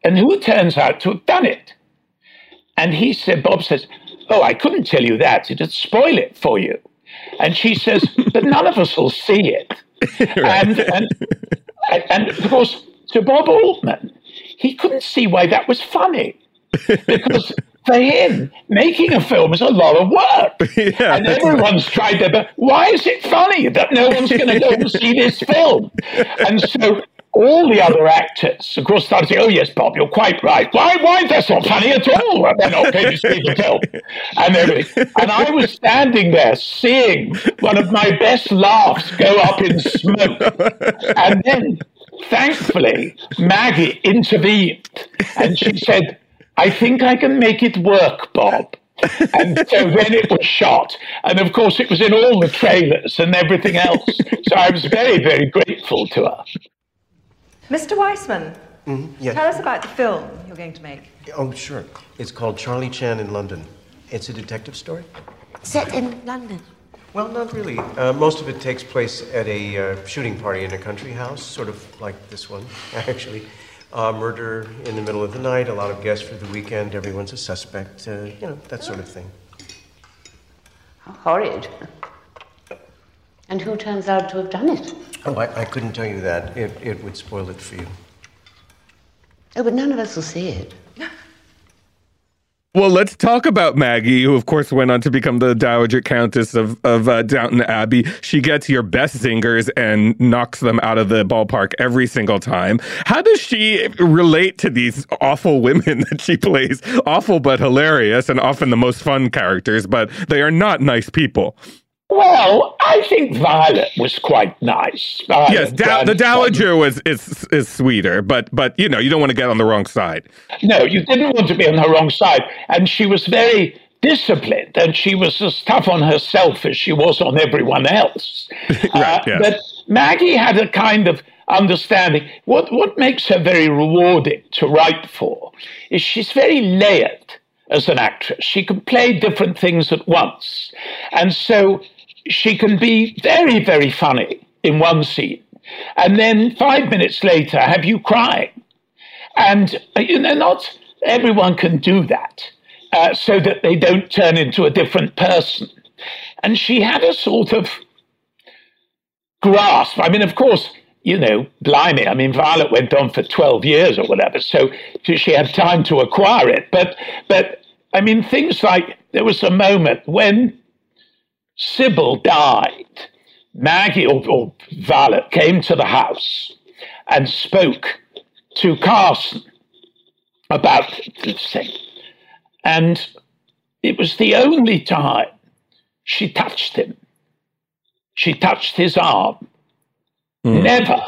S2: and who turns out to have done it? And he said, Bob says, Oh, I couldn't tell you that. It'd spoil it for you. And she says, But none of us will see it. <laughs> right. and, and, and of course, to Bob Altman, he couldn't see why that was funny. <laughs> Because for him, making a film is a lot of work. <laughs> Yeah, and everyone's tried their best. Why is it funny that no one's going to go and see this film? And so all the other actors, of course, started saying, "Oh yes, Bob, you're quite right. Why? Why? That's not funny at all. Going to see the film." And everything. And I was standing there, seeing one of my best laughs go up in smoke, and then, thankfully, Maggie intervened, and she said I think I can make it work, Bob. and so then it was shot. And of course, it was in all the trailers and everything else. So I was very, very grateful to her.
S6: Mr. Weissman,
S4: mm-hmm. yes.
S6: tell us about the film you're going to make.
S4: Oh, sure. It's called Charlie Chan in London. It's a detective story.
S7: Set in London?
S4: Well, not really. Uh, most of it takes place at a uh, shooting party in a country house, sort of like this one, <laughs> actually. Uh, murder in the middle of the night, a lot of guests for the weekend, everyone's a suspect, uh, you know, that sort of thing.
S5: How horrid. And who turns out to have done it?
S4: Oh, I, I couldn't tell you that. It, it would spoil it for you.
S5: Oh, but none of us will see it.
S1: Well, let's talk about Maggie, who, of course, went on to become the Dowager Countess of, of uh, Downton Abbey. She gets your best zingers and knocks them out of the ballpark every single time. How does she relate to these awful women <laughs> that she plays? Awful but hilarious, and often the most fun characters, but they are not nice people.
S2: Well, I think Violet was quite nice. Violet
S1: yes, da- the Dowager was is is sweeter, but but you know you don't want to get on the wrong side.
S2: No, you didn't want to be on the wrong side, and she was very disciplined, and she was as tough on herself as she was on everyone else. <laughs>
S1: right, uh, yes.
S2: But Maggie had a kind of understanding. What what makes her very rewarding to write for is she's very layered as an actress. She can play different things at once, and so she can be very, very funny in one scene, and then five minutes later have you crying. And uh, you know, not everyone can do that, uh, so that they don't turn into a different person. And she had a sort of grasp. I mean, of course, you know, blimey. I mean, Violet went on for 12 years or whatever, so she had time to acquire it. But, but I mean, things like there was a moment when Sybil died, Maggie or, or Violet came to the house and spoke to Carson about this thing. And it was the only time she touched him. She touched his arm. Mm. Never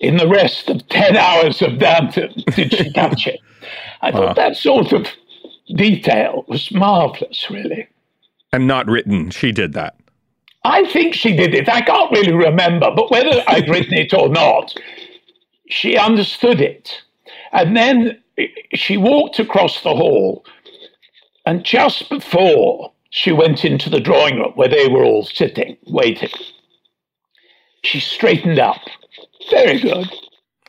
S2: in the rest of 10 hours of Downton did she touch it. I wow. thought that sort of detail was marvelous, really
S1: and not written. She did that.
S2: I think she did it. I can't really remember, but whether I'd written it or not, she understood it. And then she walked across the hall, and just before she went into the drawing room where they were all sitting, waiting, she straightened up. Very good.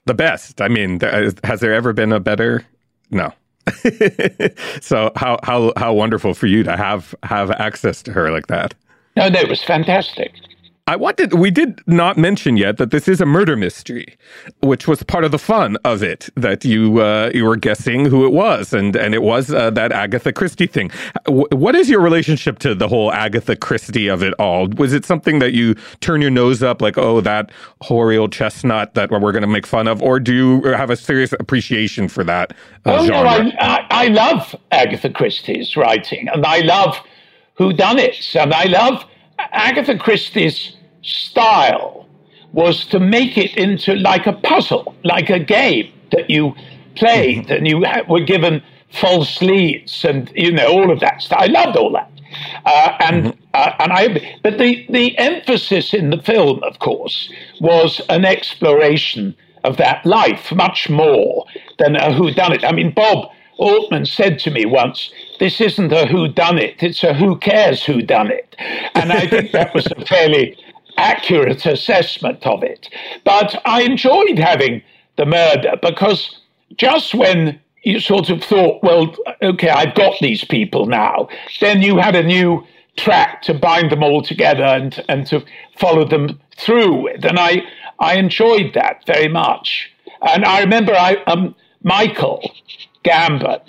S1: The best. I mean, uh, has there ever been a better? No. <laughs> so how how how wonderful for you to have have access to her like that.
S2: No, that was fantastic.
S1: I wanted, we did not mention yet that this is a murder mystery, which was part of the fun of it, that you, uh, you were guessing who it was. And, and it was uh, that Agatha Christie thing. W- what is your relationship to the whole Agatha Christie of it all? Was it something that you turn your nose up like, oh, that hoary old chestnut that we're going to make fun of? Or do you have a serious appreciation for that uh,
S2: oh,
S1: genre?
S2: No, I, I, I love Agatha Christie's writing and I love whodunits and I love Agatha Christie's style was to make it into like a puzzle, like a game that you played mm-hmm. and you were given false leads and you know all of that stuff. I loved all that. Uh, and mm-hmm. uh, and I, but the the emphasis in the film, of course, was an exploration of that life much more than a who done it. I mean, Bob Altman said to me once, "This isn't a who done it; it's a who cares who done it," and I think that was a fairly accurate assessment of it. But I enjoyed having the murder because just when you sort of thought, well, okay, I've got these people now, then you had a new track to bind them all together and, and to follow them through with. And I, I enjoyed that very much. And I remember I, um, Michael Gambon,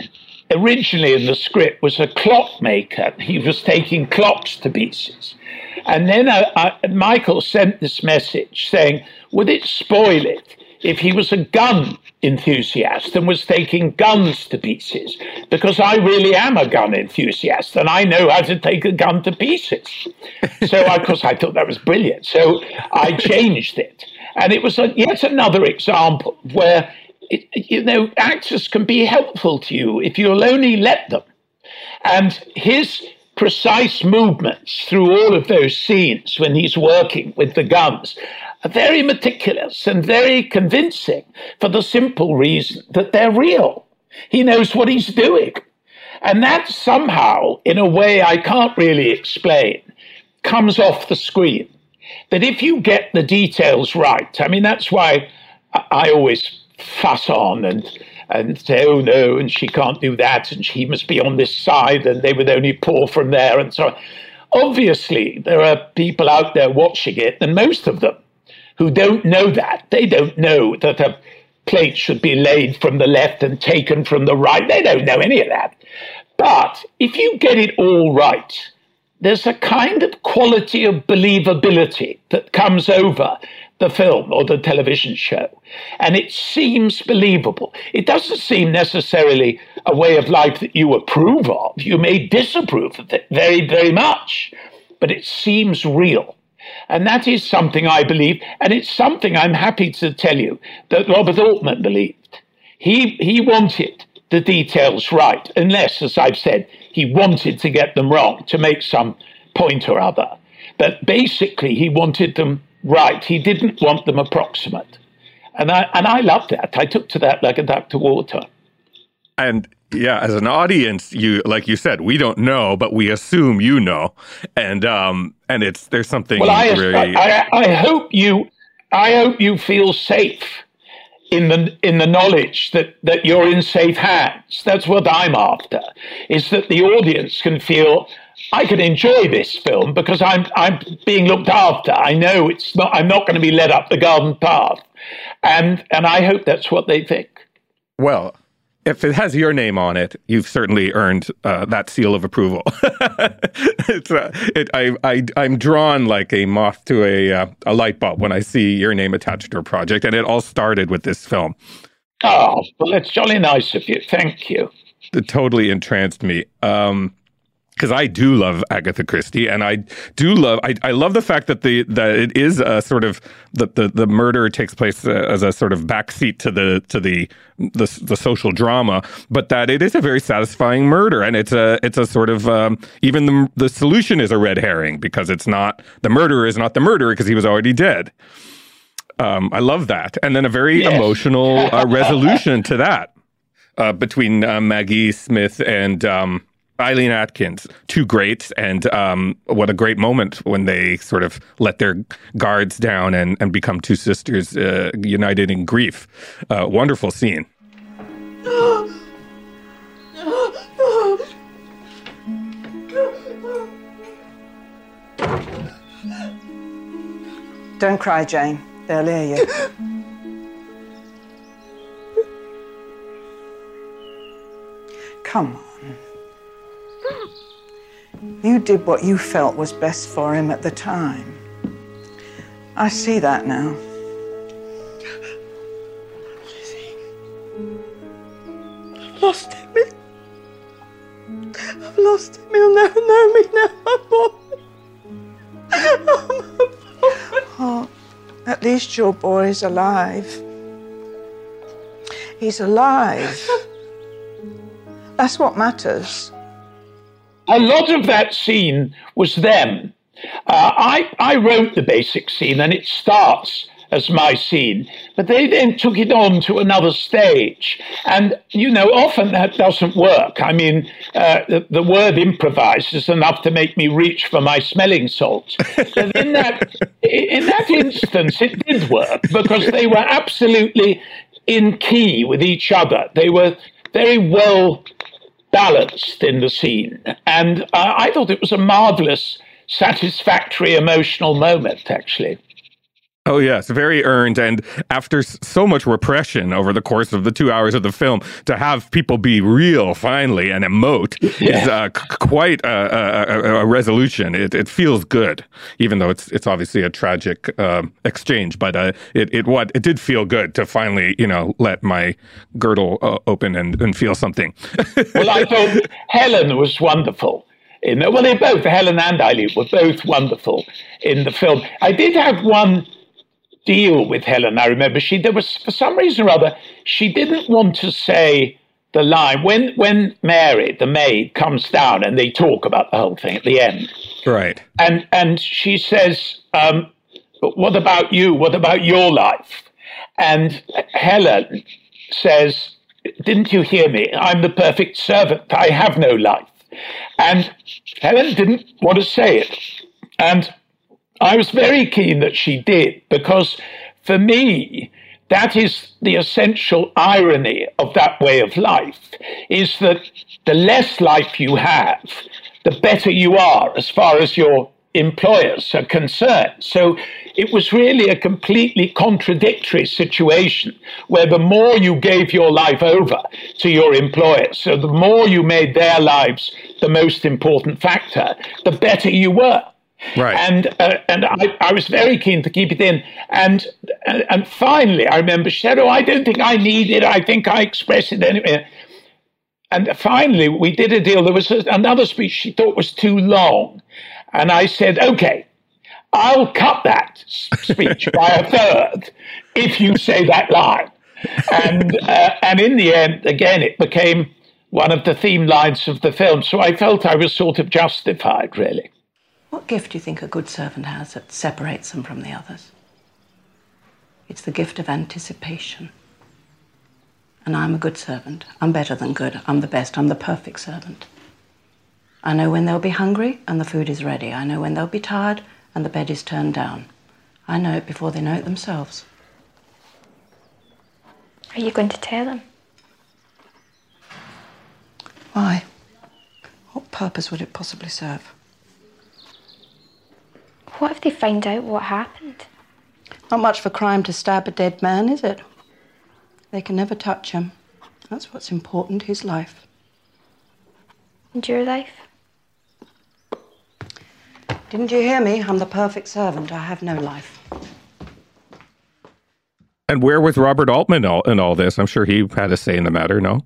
S2: originally in the script, was a clockmaker. He was taking clocks to pieces. And then uh, uh, Michael sent this message saying, would it spoil it if he was a gun enthusiast and was taking guns to pieces? Because I really am a gun enthusiast and I know how to take a gun to pieces. <laughs> So, of course, I thought that was brilliant. So I changed it. And it was a, yet another example where, you know, actors can be helpful to you if you'll only let them. And his precise movements through all of those scenes when he's working with the guns are very meticulous and very convincing for the simple reason that they're real. He knows what he's doing. And that somehow, in a way I can't really explain, comes off the screen. That if you get the details right, I mean, that's why I always fuss on and and say, oh no, and she can't do that, and she must be on this side, and they would only pour from there, and so on. Obviously, there are people out there watching it, and most of them who don't know that. They don't know that a plate should be laid from the left and taken from the right. They don't know any of that. But if you get it all right, there's a kind of quality of believability that comes over the film or the television show. And it seems believable. It doesn't seem necessarily a way of life that you approve of. You may disapprove of it very, very much, but it seems real. And that is something I believe, and it's something I'm happy to tell you that Robert Altman believed. He, he wanted the details right, unless, as I've said, he wanted to get them wrong to make some point or other. But basically, he wanted them right. He didn't want them approximate. And I, and I loved that. I took to that like a duck to water.
S1: And yeah, as an audience, you like you said, we don't know, but we assume you know, and um, and it's there's something.
S2: Well, I, very... I, I hope you, I hope you feel safe in the in the knowledge that that you're in safe hands. That's what I'm after. Is that the audience can feel I can enjoy this film because I'm I'm being looked after. I know it's not. I'm not going to be led up the garden path, and and I hope that's what they think.
S1: Well, if it has your name on it, you've certainly earned uh, that seal of approval. <laughs> it's, uh, it, I, I, I'm drawn like a moth to a, uh, a light bulb when I see your name attached to a project, and it all started with this film.
S2: Oh, well, that's jolly nice of you. Thank you.
S1: It totally entranced me. Um, because I do love Agatha Christie, and I do love I, I love the fact that the that it is a sort of the the, the murder takes place uh, as a sort of backseat to the to the, the the social drama, but that it is a very satisfying murder, and it's a it's a sort of um, even the the solution is a red herring because it's not the murderer is not the murderer because he was already dead. Um, I love that, and then a very
S2: Yes.
S1: emotional uh, <laughs> resolution to that uh, between uh, Maggie Smith and um, Eileen Atkins, two greats, and um, what a great moment when they sort of let their guards down and, and become two sisters uh, united in grief. Uh, wonderful scene.
S8: Don't cry, Jane. They'll hear you. Come. You did what you felt was best for him at the time. I see that now.
S7: I've lost him. I've lost him. He'll never know me now. I'm born.
S8: Oh, oh, at least your boy's alive. He's alive. That's what matters.
S2: A lot of that scene was them. Uh, I, I wrote the basic scene and it starts as my scene, but they then took it on to another stage. And, you know, often that doesn't work. I mean, uh, the, the word improvised is enough to make me reach for my smelling salts. So in that, in that instance, it did work because they were absolutely in key with each other. They were very well balanced in the scene. And uh, I thought it was a marvelous, satisfactory, emotional moment, actually.
S1: Oh yes, very earned, and after so much repression over the course of the two hours of the film, to have people be real finally and emote <laughs> is uh, c- quite a, a, a- resolution. It, it feels good, even though it's it's obviously a tragic um exchange. But uh, it it what it did feel good to finally you know let my girdle uh, open and, and feel something. <laughs>
S2: well, I thought Helen was wonderful. In the, well, they both, Helen and Eileen, were both wonderful in the film. I did have one deal with Helen. I remember she there was for some reason or other she didn't want to say the line when when Mary the maid comes down and they talk about the whole thing at the end.
S1: right.
S2: and and she says, um, "But what about you? What about your life?" And Helen says, "Didn't you hear me? I'm the perfect servant. I have no life." And Helen didn't want to say it, and I was very keen that she did because, for me. That is the essential irony of that way of life is that the less life you have, the better you are as far as your employers are concerned. So it was really a completely contradictory situation where the more you gave your life over to your employers, so the more you made their lives the most important factor, the better you were.
S1: Right.
S2: And uh, and I, I was very keen to keep it in. And and and finally, I remember "Oh, I don't think I need it. I think I express it anyway." And finally, we did a deal. There was another speech she thought was too long, and I said, "Okay, I'll cut that speech by a third if you say that line." And uh, and in the end, again, it became one of the theme lines of the film. So I felt I was sort of justified, really.
S9: What gift do you think a good servant has that separates them from the others? It's the gift of anticipation. And I'm a good servant. I'm better than good. I'm the best. I'm the perfect servant. I know when they'll be hungry and the food is ready. I know when they'll be tired and the bed is turned down. I know it before they know it themselves.
S10: Are you going to tell them?
S9: Why? What purpose would it possibly serve?
S10: What if they find out what happened?
S9: Not much for crime to stab a dead man, is it? They can never touch him. That's what's important, his life.
S10: And your life?
S9: Didn't you hear me? I'm the perfect servant. I have no life.
S1: And where was Robert Altman all, in all this? I'm sure he had a say in the matter. No.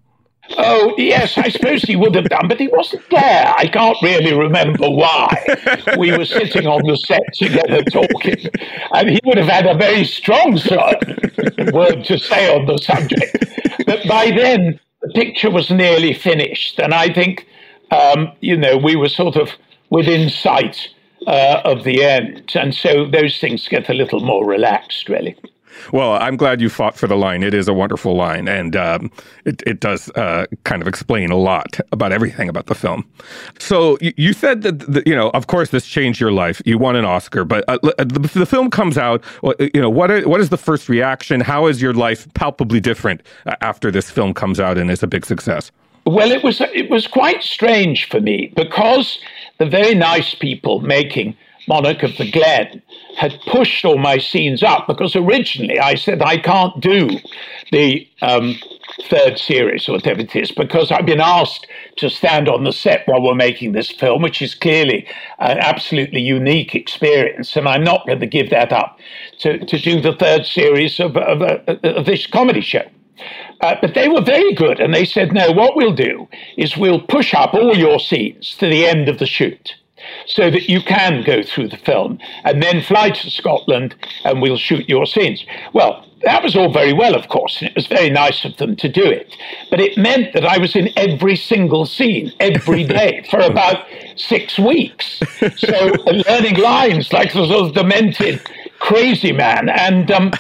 S2: Oh, yes, I suppose he would have done, but he wasn't there. I can't really remember why. We were sitting on the set together talking, and he would have had a very strong word to say on the subject. But by then, the picture was nearly finished, and I think, um, you know, we were sort of within sight uh, of the end. And so those things get a little more relaxed, really.
S1: Well, I'm glad you fought for the line. It is a wonderful line, and um, it, it does uh, kind of explain a lot about everything about the film. So you, you said that the, you know, of course, this changed your life. You won an Oscar, but uh, the, the, film comes out. You know, what are, what is the first reaction? How is your life palpably different uh, after this film comes out and is a big success?
S2: Well, it was it was quite strange for me because the very nice people making Monarch of the Glen had pushed all my scenes up because originally I said I can't do the um, third series or whatever it is because I've been asked to stand on the set while we're making this film, which is clearly an absolutely unique experience, and I'm not going to give that up to, to do the third series of, of, of this comedy show. Uh, but they were very good, and they said, no, what we'll do is we'll push up all your scenes to the end of the shoot so that you can go through the film and then fly to Scotland and we'll shoot your scenes. Well, that was all very well, of course, and it was very nice of them to do it. But it meant that I was in every single scene every <laughs> day for about six weeks. So learning lines like the sort of demented crazy man. And um,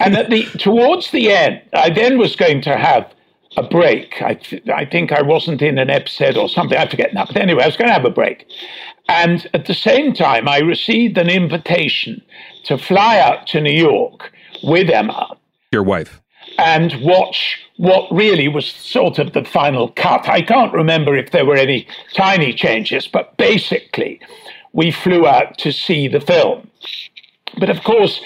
S2: and at the towards the end, I then was going to have a break. I, th- I think I wasn't in an episode or something. I forget now. But anyway, I was going to have a break. And at the same time, I received an invitation to fly out to New York with Emma.
S1: Your wife.
S2: And watch what really was sort of the final cut. I can't remember if there were any tiny changes, but basically, we flew out to see the film. But of course,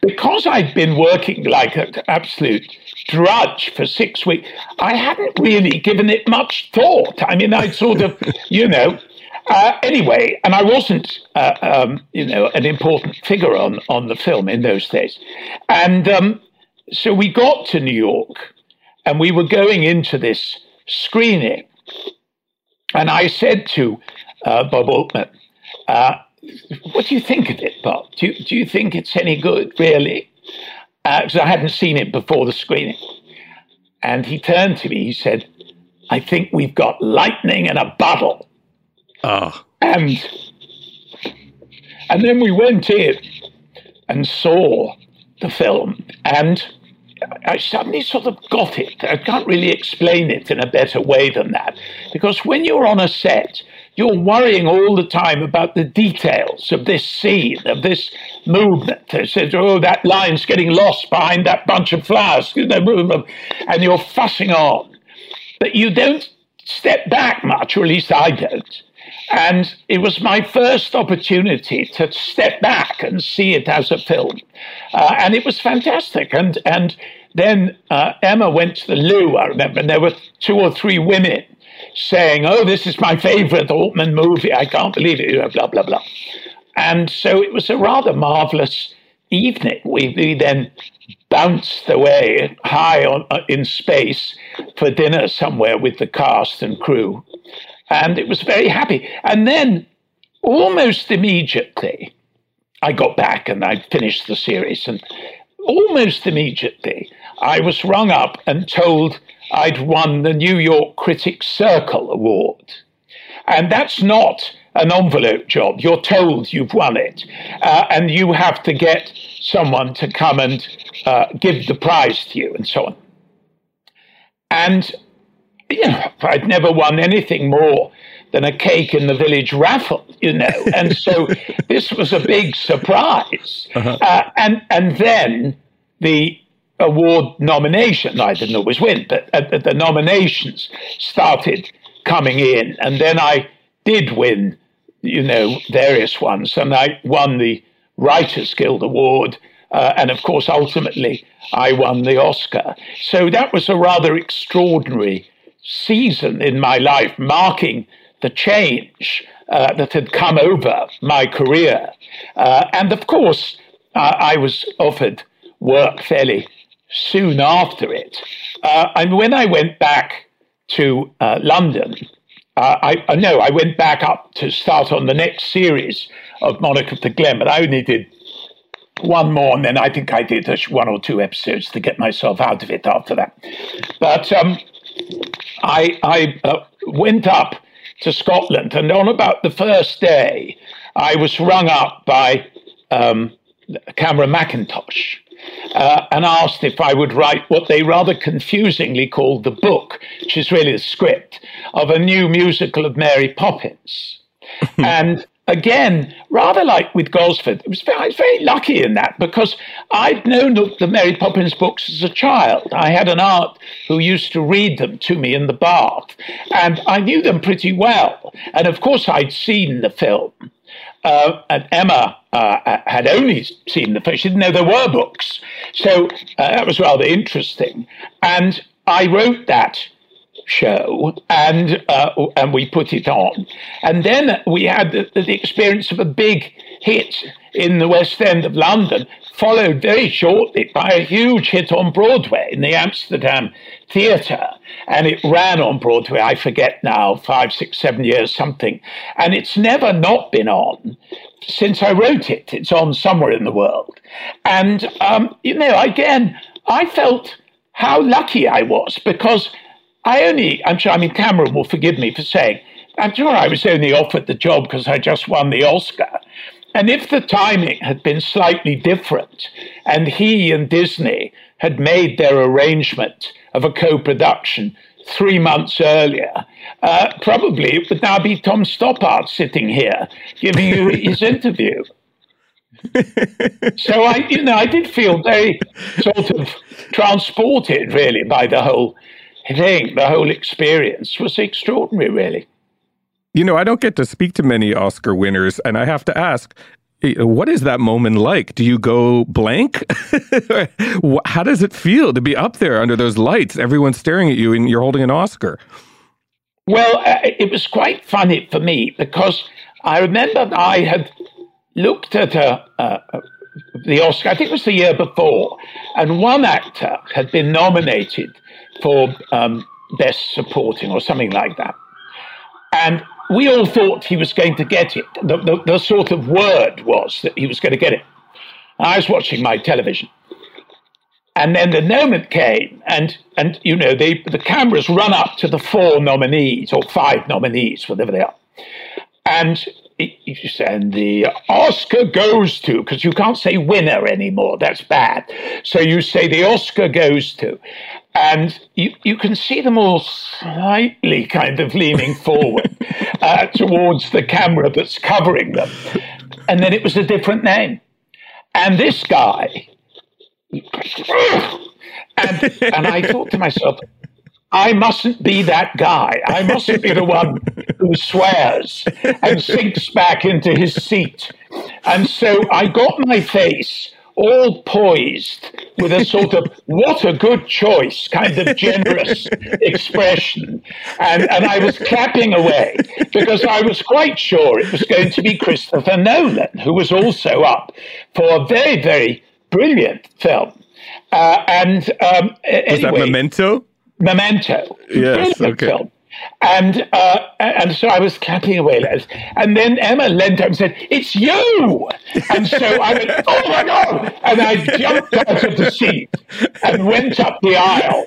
S2: because I'd been working like an absolute drudge for six weeks, I hadn't really given it much thought. I mean, I'd sort of, you know, uh, anyway, and I wasn't, uh, um, you know, an important figure on, on the film in those days. And um, so we got to New York and we were going into this screening. And I said to uh, Bob Altman, uh, what do you think of it, Bob? Do you, do you think it's any good, really? Because uh, I hadn't seen it before the screening. And he turned to me, he said, I think we've got lightning in a bottle.
S1: Oh.
S2: And, and then we went in and saw the film, and I suddenly sort of got it. I can't really explain it in a better way than that. Because when you're on a set, you're worrying all the time about the details of this scene, of this movement. They said, oh, that line's getting lost behind that bunch of flowers, and you're fussing on. But you don't step back much, or at least I don't. And it was my first opportunity to step back and see it as a film. Uh, and it was fantastic. And, and then uh, Emma went to the loo, I remember, and there were two or three women saying, Oh, this is my favorite Altman movie. I can't believe it, blah, blah, blah. And so it was a rather marvelous evening. We, we then bounced away high on, uh, in space for dinner somewhere with the cast and crew. And it was very happy. And then almost immediately, I got back and I finished the series. And almost immediately, I was rung up and told I'd won the New York Critics Circle Award. And that's not an envelope job. You're told you've won it. Uh, and you have to get someone to come and uh, give the prize to you and so on. And, you know, I'd never won anything more than a cake in the village raffle, you know. And so <laughs> this was a big surprise. Uh-huh. Uh, and, and then the award nomination. I didn't always win, but uh, the nominations started coming in, and then I did win, you know, various ones, and I won the Writers Guild Award, uh, and of course, ultimately, I won the Oscar. So that was a rather extraordinary season in my life, marking the change uh, that had come over my career. Uh, and of course, uh, I was offered work fairly soon after it. Uh, and when I went back to uh, London, uh, I no, I went back up to start on the next series of Monarch of the Glen, but I only did one more, and then I think I did one or two episodes to get myself out of it after that. But um, I, I uh, went up to Scotland, and on about the first day, I was rung up by um, Cameron Mackintosh. Uh, and asked if I would write what they rather confusingly called the book, which is really the script, of a new musical of Mary Poppins. <laughs> and again, rather like with Gosford, I was, very, very lucky in that because I'd known the Mary Poppins books as a child. I had an aunt who used to read them to me in the bath, and I knew them pretty well. And of course, I'd seen the film. Uh, and Emma uh, had only seen the film; she didn't know there were books. So uh, that was rather interesting. And I wrote that show, and uh, and we put it on. And then we had the, the, experience of a big hit in the West End of London, followed very shortly by a huge hit on Broadway in the Amsterdam Theatre. And it ran on Broadway, I forget now, five, six, seven years, something. And it's never not been on since I wrote it. It's on somewhere in the world. And, um, you know, again, I felt how lucky I was because I only, I'm sure, I mean, Cameron will forgive me for saying, I'm sure I was only offered the job because I just won the Oscar. And if the timing had been slightly different and he and Disney had made their arrangement of a co production three months earlier, uh, probably it would now be Tom Stoppard sitting here giving you <laughs> his interview. so I, you know, I did feel very sort of transported, really, by the whole I think the whole experience was extraordinary, really.
S1: You know, I don't get to speak to many Oscar winners, and I have to ask, eh, what is that moment like? Do you go blank? <laughs> How does it feel to be up there under those lights, everyone's staring at you, and you're holding an Oscar?
S2: Well, uh, it was quite funny for me because I remember I had looked at a, uh, the Oscar, I think it was the year before, and one actor had been nominated for um, Best Supporting or something like that. And we all thought he was going to get it. The, the, the sort of word was that he was going to get it. I was watching my television. And then the moment came, and and you know they, the cameras run up to the four nominees or five nominees, whatever they are, and and the Oscar goes to because you can't say winner anymore. That's bad. So you say the Oscar goes to, and you, you can see them all slightly kind of leaning forward <laughs> uh, towards the camera that's covering them. And then it was a different name. And this guy, and, and I thought to myself, I mustn't be that guy. I mustn't be the one who swears and sinks back into his seat. And so I got my face all poised with a sort of what a good choice kind of generous expression. And, and I was clapping away because I was quite sure it was going to be Christopher Nolan, who was also up for a very, very brilliant film. Uh, and um, was anyway,
S1: that Memento?
S2: Memento.
S1: Yes, okay. Film.
S2: And uh, and so I was clapping away, Les. And then Emma leant over and said, It's you! And so I went, Oh my God! And I jumped out of the seat and went up the aisle.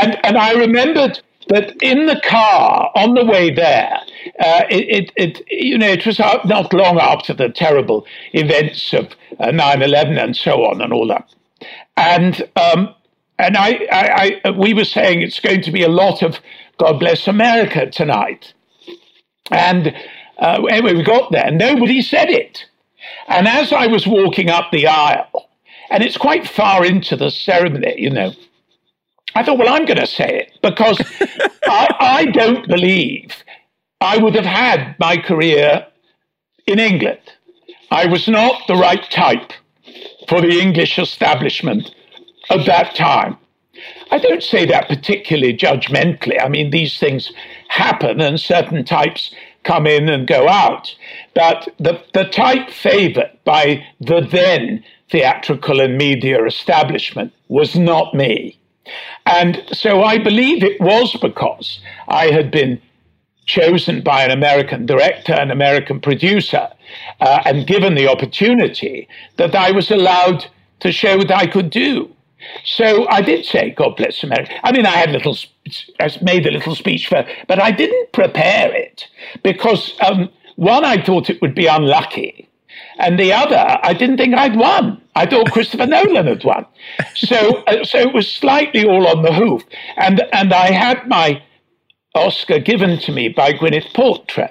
S2: And, and I remembered that in the car on the way there, uh, it, it, it, you know, it was not long after the terrible events of uh, 9 11 and so on and all that. And um, and I, I, I, we were saying it's going to be a lot of God bless America tonight. And uh, anyway, we got there. Nobody said it. And as I was walking up the aisle, and it's quite far into the ceremony, you know, I thought, well, I'm going to say it because <laughs> I, I don't believe I would have had my career in England. I was not the right type for the English establishment of that time. I don't say that particularly judgmentally. I mean, these things happen and certain types come in and go out. But the, the type favored by the then theatrical and media establishment was not me. And so I believe it was because I had been chosen by an American director, an American producer, uh, and given the opportunity that I was allowed to show what I could do. So I did say, God bless America. I mean, I had little, I made a little speech for, but I didn't prepare it because um, one, I thought it would be unlucky, and the other, I didn't think I'd won. I thought Christopher Nolan had won. So, uh, so it was slightly all on the hoof, and and I had my Oscar given to me by Gwyneth Paltrow.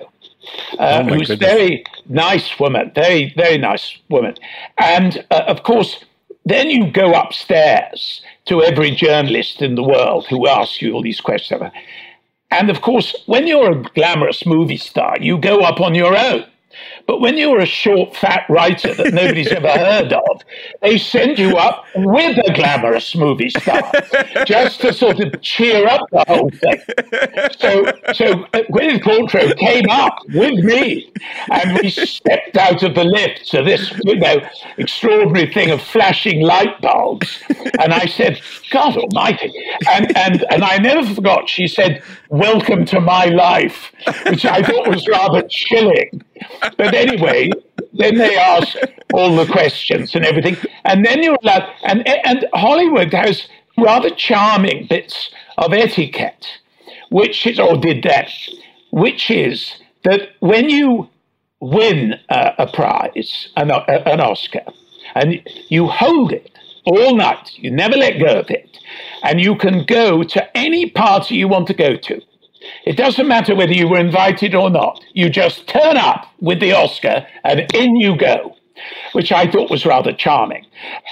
S2: Uh,
S1: Oh,
S2: who's a very nice woman, very, very nice woman. And uh, of course, then you go upstairs to every journalist in the world who asks you all these questions. And of course, when you're a glamorous movie star, you go up on your own. But when you're a short, fat writer that nobody's ever heard of, they send you up with a glamorous movie star just to sort of cheer up the whole thing. So, so uh, Gwyneth Paltrow came up with me, and we stepped out of the lift to this, you know, extraordinary thing of flashing light bulbs. And I said, "God Almighty!" And and and I never forgot. She said, "Welcome to my life," which I thought was rather chilling. But anyway, then they ask all the questions and everything, and then you're allowed. And and Hollywood has rather charming bits of etiquette, which is or did that, which is that when you win a, a prize, an, a, an Oscar, and you hold it all night, you never let go of it, and you can go to any party you want to go to. It doesn't matter whether you were invited or not. You just turn up with the Oscar and in you go, which I thought was rather charming.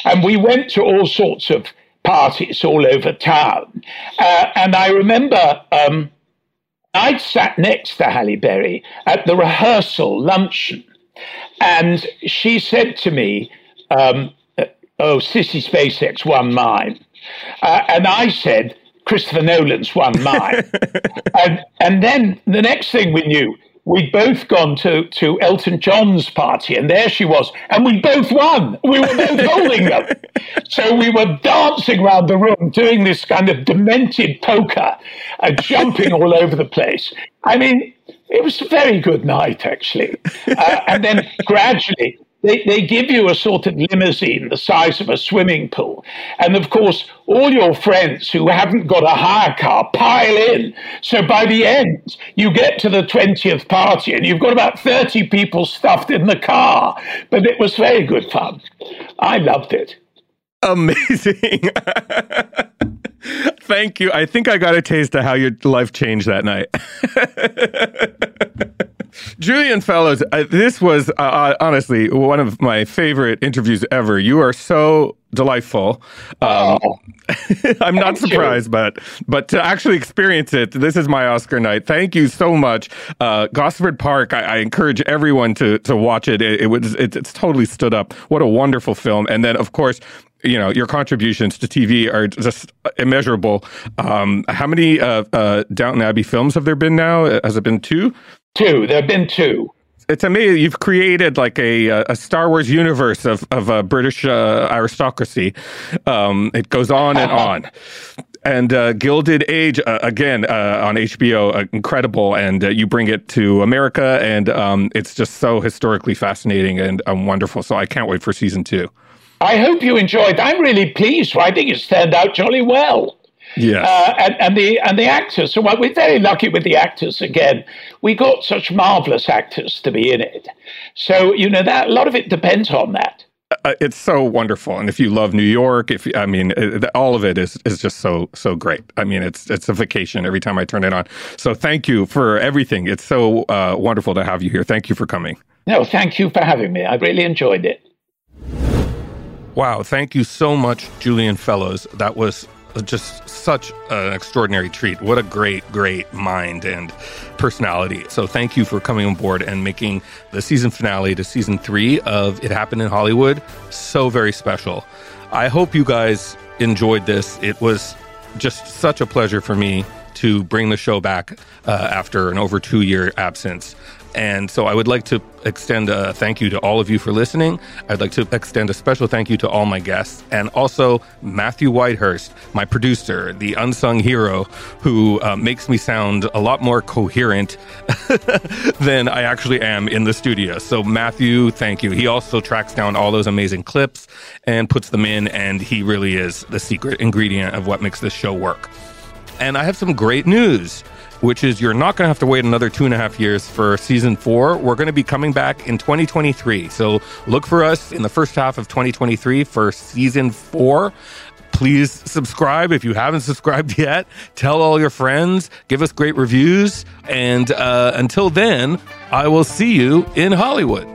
S2: And we went to all sorts of parties all over town. Uh, and I remember um, I'd sat next to Halle Berry at the rehearsal luncheon. And she said to me, um, Oh, Sissy Spacek won mine. Uh, and I said, Christopher Nolan's won mine. <laughs> and, and then the next thing we knew, we'd both gone to, to Elton John's party, and there she was, and we both won. We were both <laughs> holding them. So we were dancing around the room, doing this kind of demented poker, and jumping all over the place. I mean, it was a very good night, actually. Uh, and then gradually, they, they give you a sort of limousine the size of a swimming pool. And of course, all your friends who haven't got a hire car pile in. So by the end, you get to the 20th party and you've got about 30 people stuffed in the car. But it was very good fun. I loved it.
S1: Amazing. <laughs> Thank you. I think I got a taste of how your life changed that night. <laughs> Julian Fellowes, uh, this was uh, uh, honestly one of my favorite interviews ever. You are so delightful. Um, <laughs> I'm not surprised, but but to actually experience it, this is my Oscar night. Thank you so much, uh, Gosford Park. I, I encourage everyone to to watch it. It, it was it, it's totally stood up. What a wonderful film! And then of course. You know your contributions to TV are just immeasurable. Um, how many uh, uh, Downton Abbey films have there been now? Has it been two?
S2: Two. There have been two.
S1: It's amazing. You've created like a a Star Wars universe of of uh, British uh, aristocracy. Um, it goes on and on. And uh, Gilded Age uh, again uh, on HBO, uh, incredible, and uh, you bring it to America, and um, it's just so historically fascinating and um, wonderful. So I can't wait for season two.
S2: I hope you enjoyed. I'm really pleased. I think it's turned out jolly well.
S1: Yes.
S2: Uh, and, and the and the actors. So we're very lucky with the actors. Again, we got such marvelous actors to be in it. So you know that a lot of it depends on that.
S1: Uh, it's so wonderful, and if you love New York, if I mean, uh, all of it is is just so so great. I mean, it's it's a vacation every time I turn it on. So thank you for everything. It's so uh, wonderful to have you here. Thank you for coming.
S2: No, thank you for having me. I really enjoyed it.
S1: Wow, thank you so much, Julian Fellowes. That was just such an extraordinary treat. What a great, great mind and personality. So thank you for coming on board and making the season finale to season three of It Happened in Hollywood so very special. I hope you guys enjoyed this. It was just such a pleasure for me to bring the show back uh, after an over two year absence. And so I would like to extend a thank you to all of you for listening. I'd like to extend a special thank you to all my guests and also Matthew Whitehurst, my producer, the unsung hero who uh, makes me sound a lot more coherent <laughs> than I actually am in the studio. So, Matthew, thank you. He also tracks down all those amazing clips and puts them in, and he really is the secret ingredient of what makes this show work. And I have some great news which is you're not going to have to wait another two and a half years for season four. We're going to be coming back in 2023. So look for us in the first half of 2023 for season four. Please subscribe if you haven't subscribed <laughs> yet. Tell all your friends, give us great reviews. And uh, until then, I will see you in Hollywood.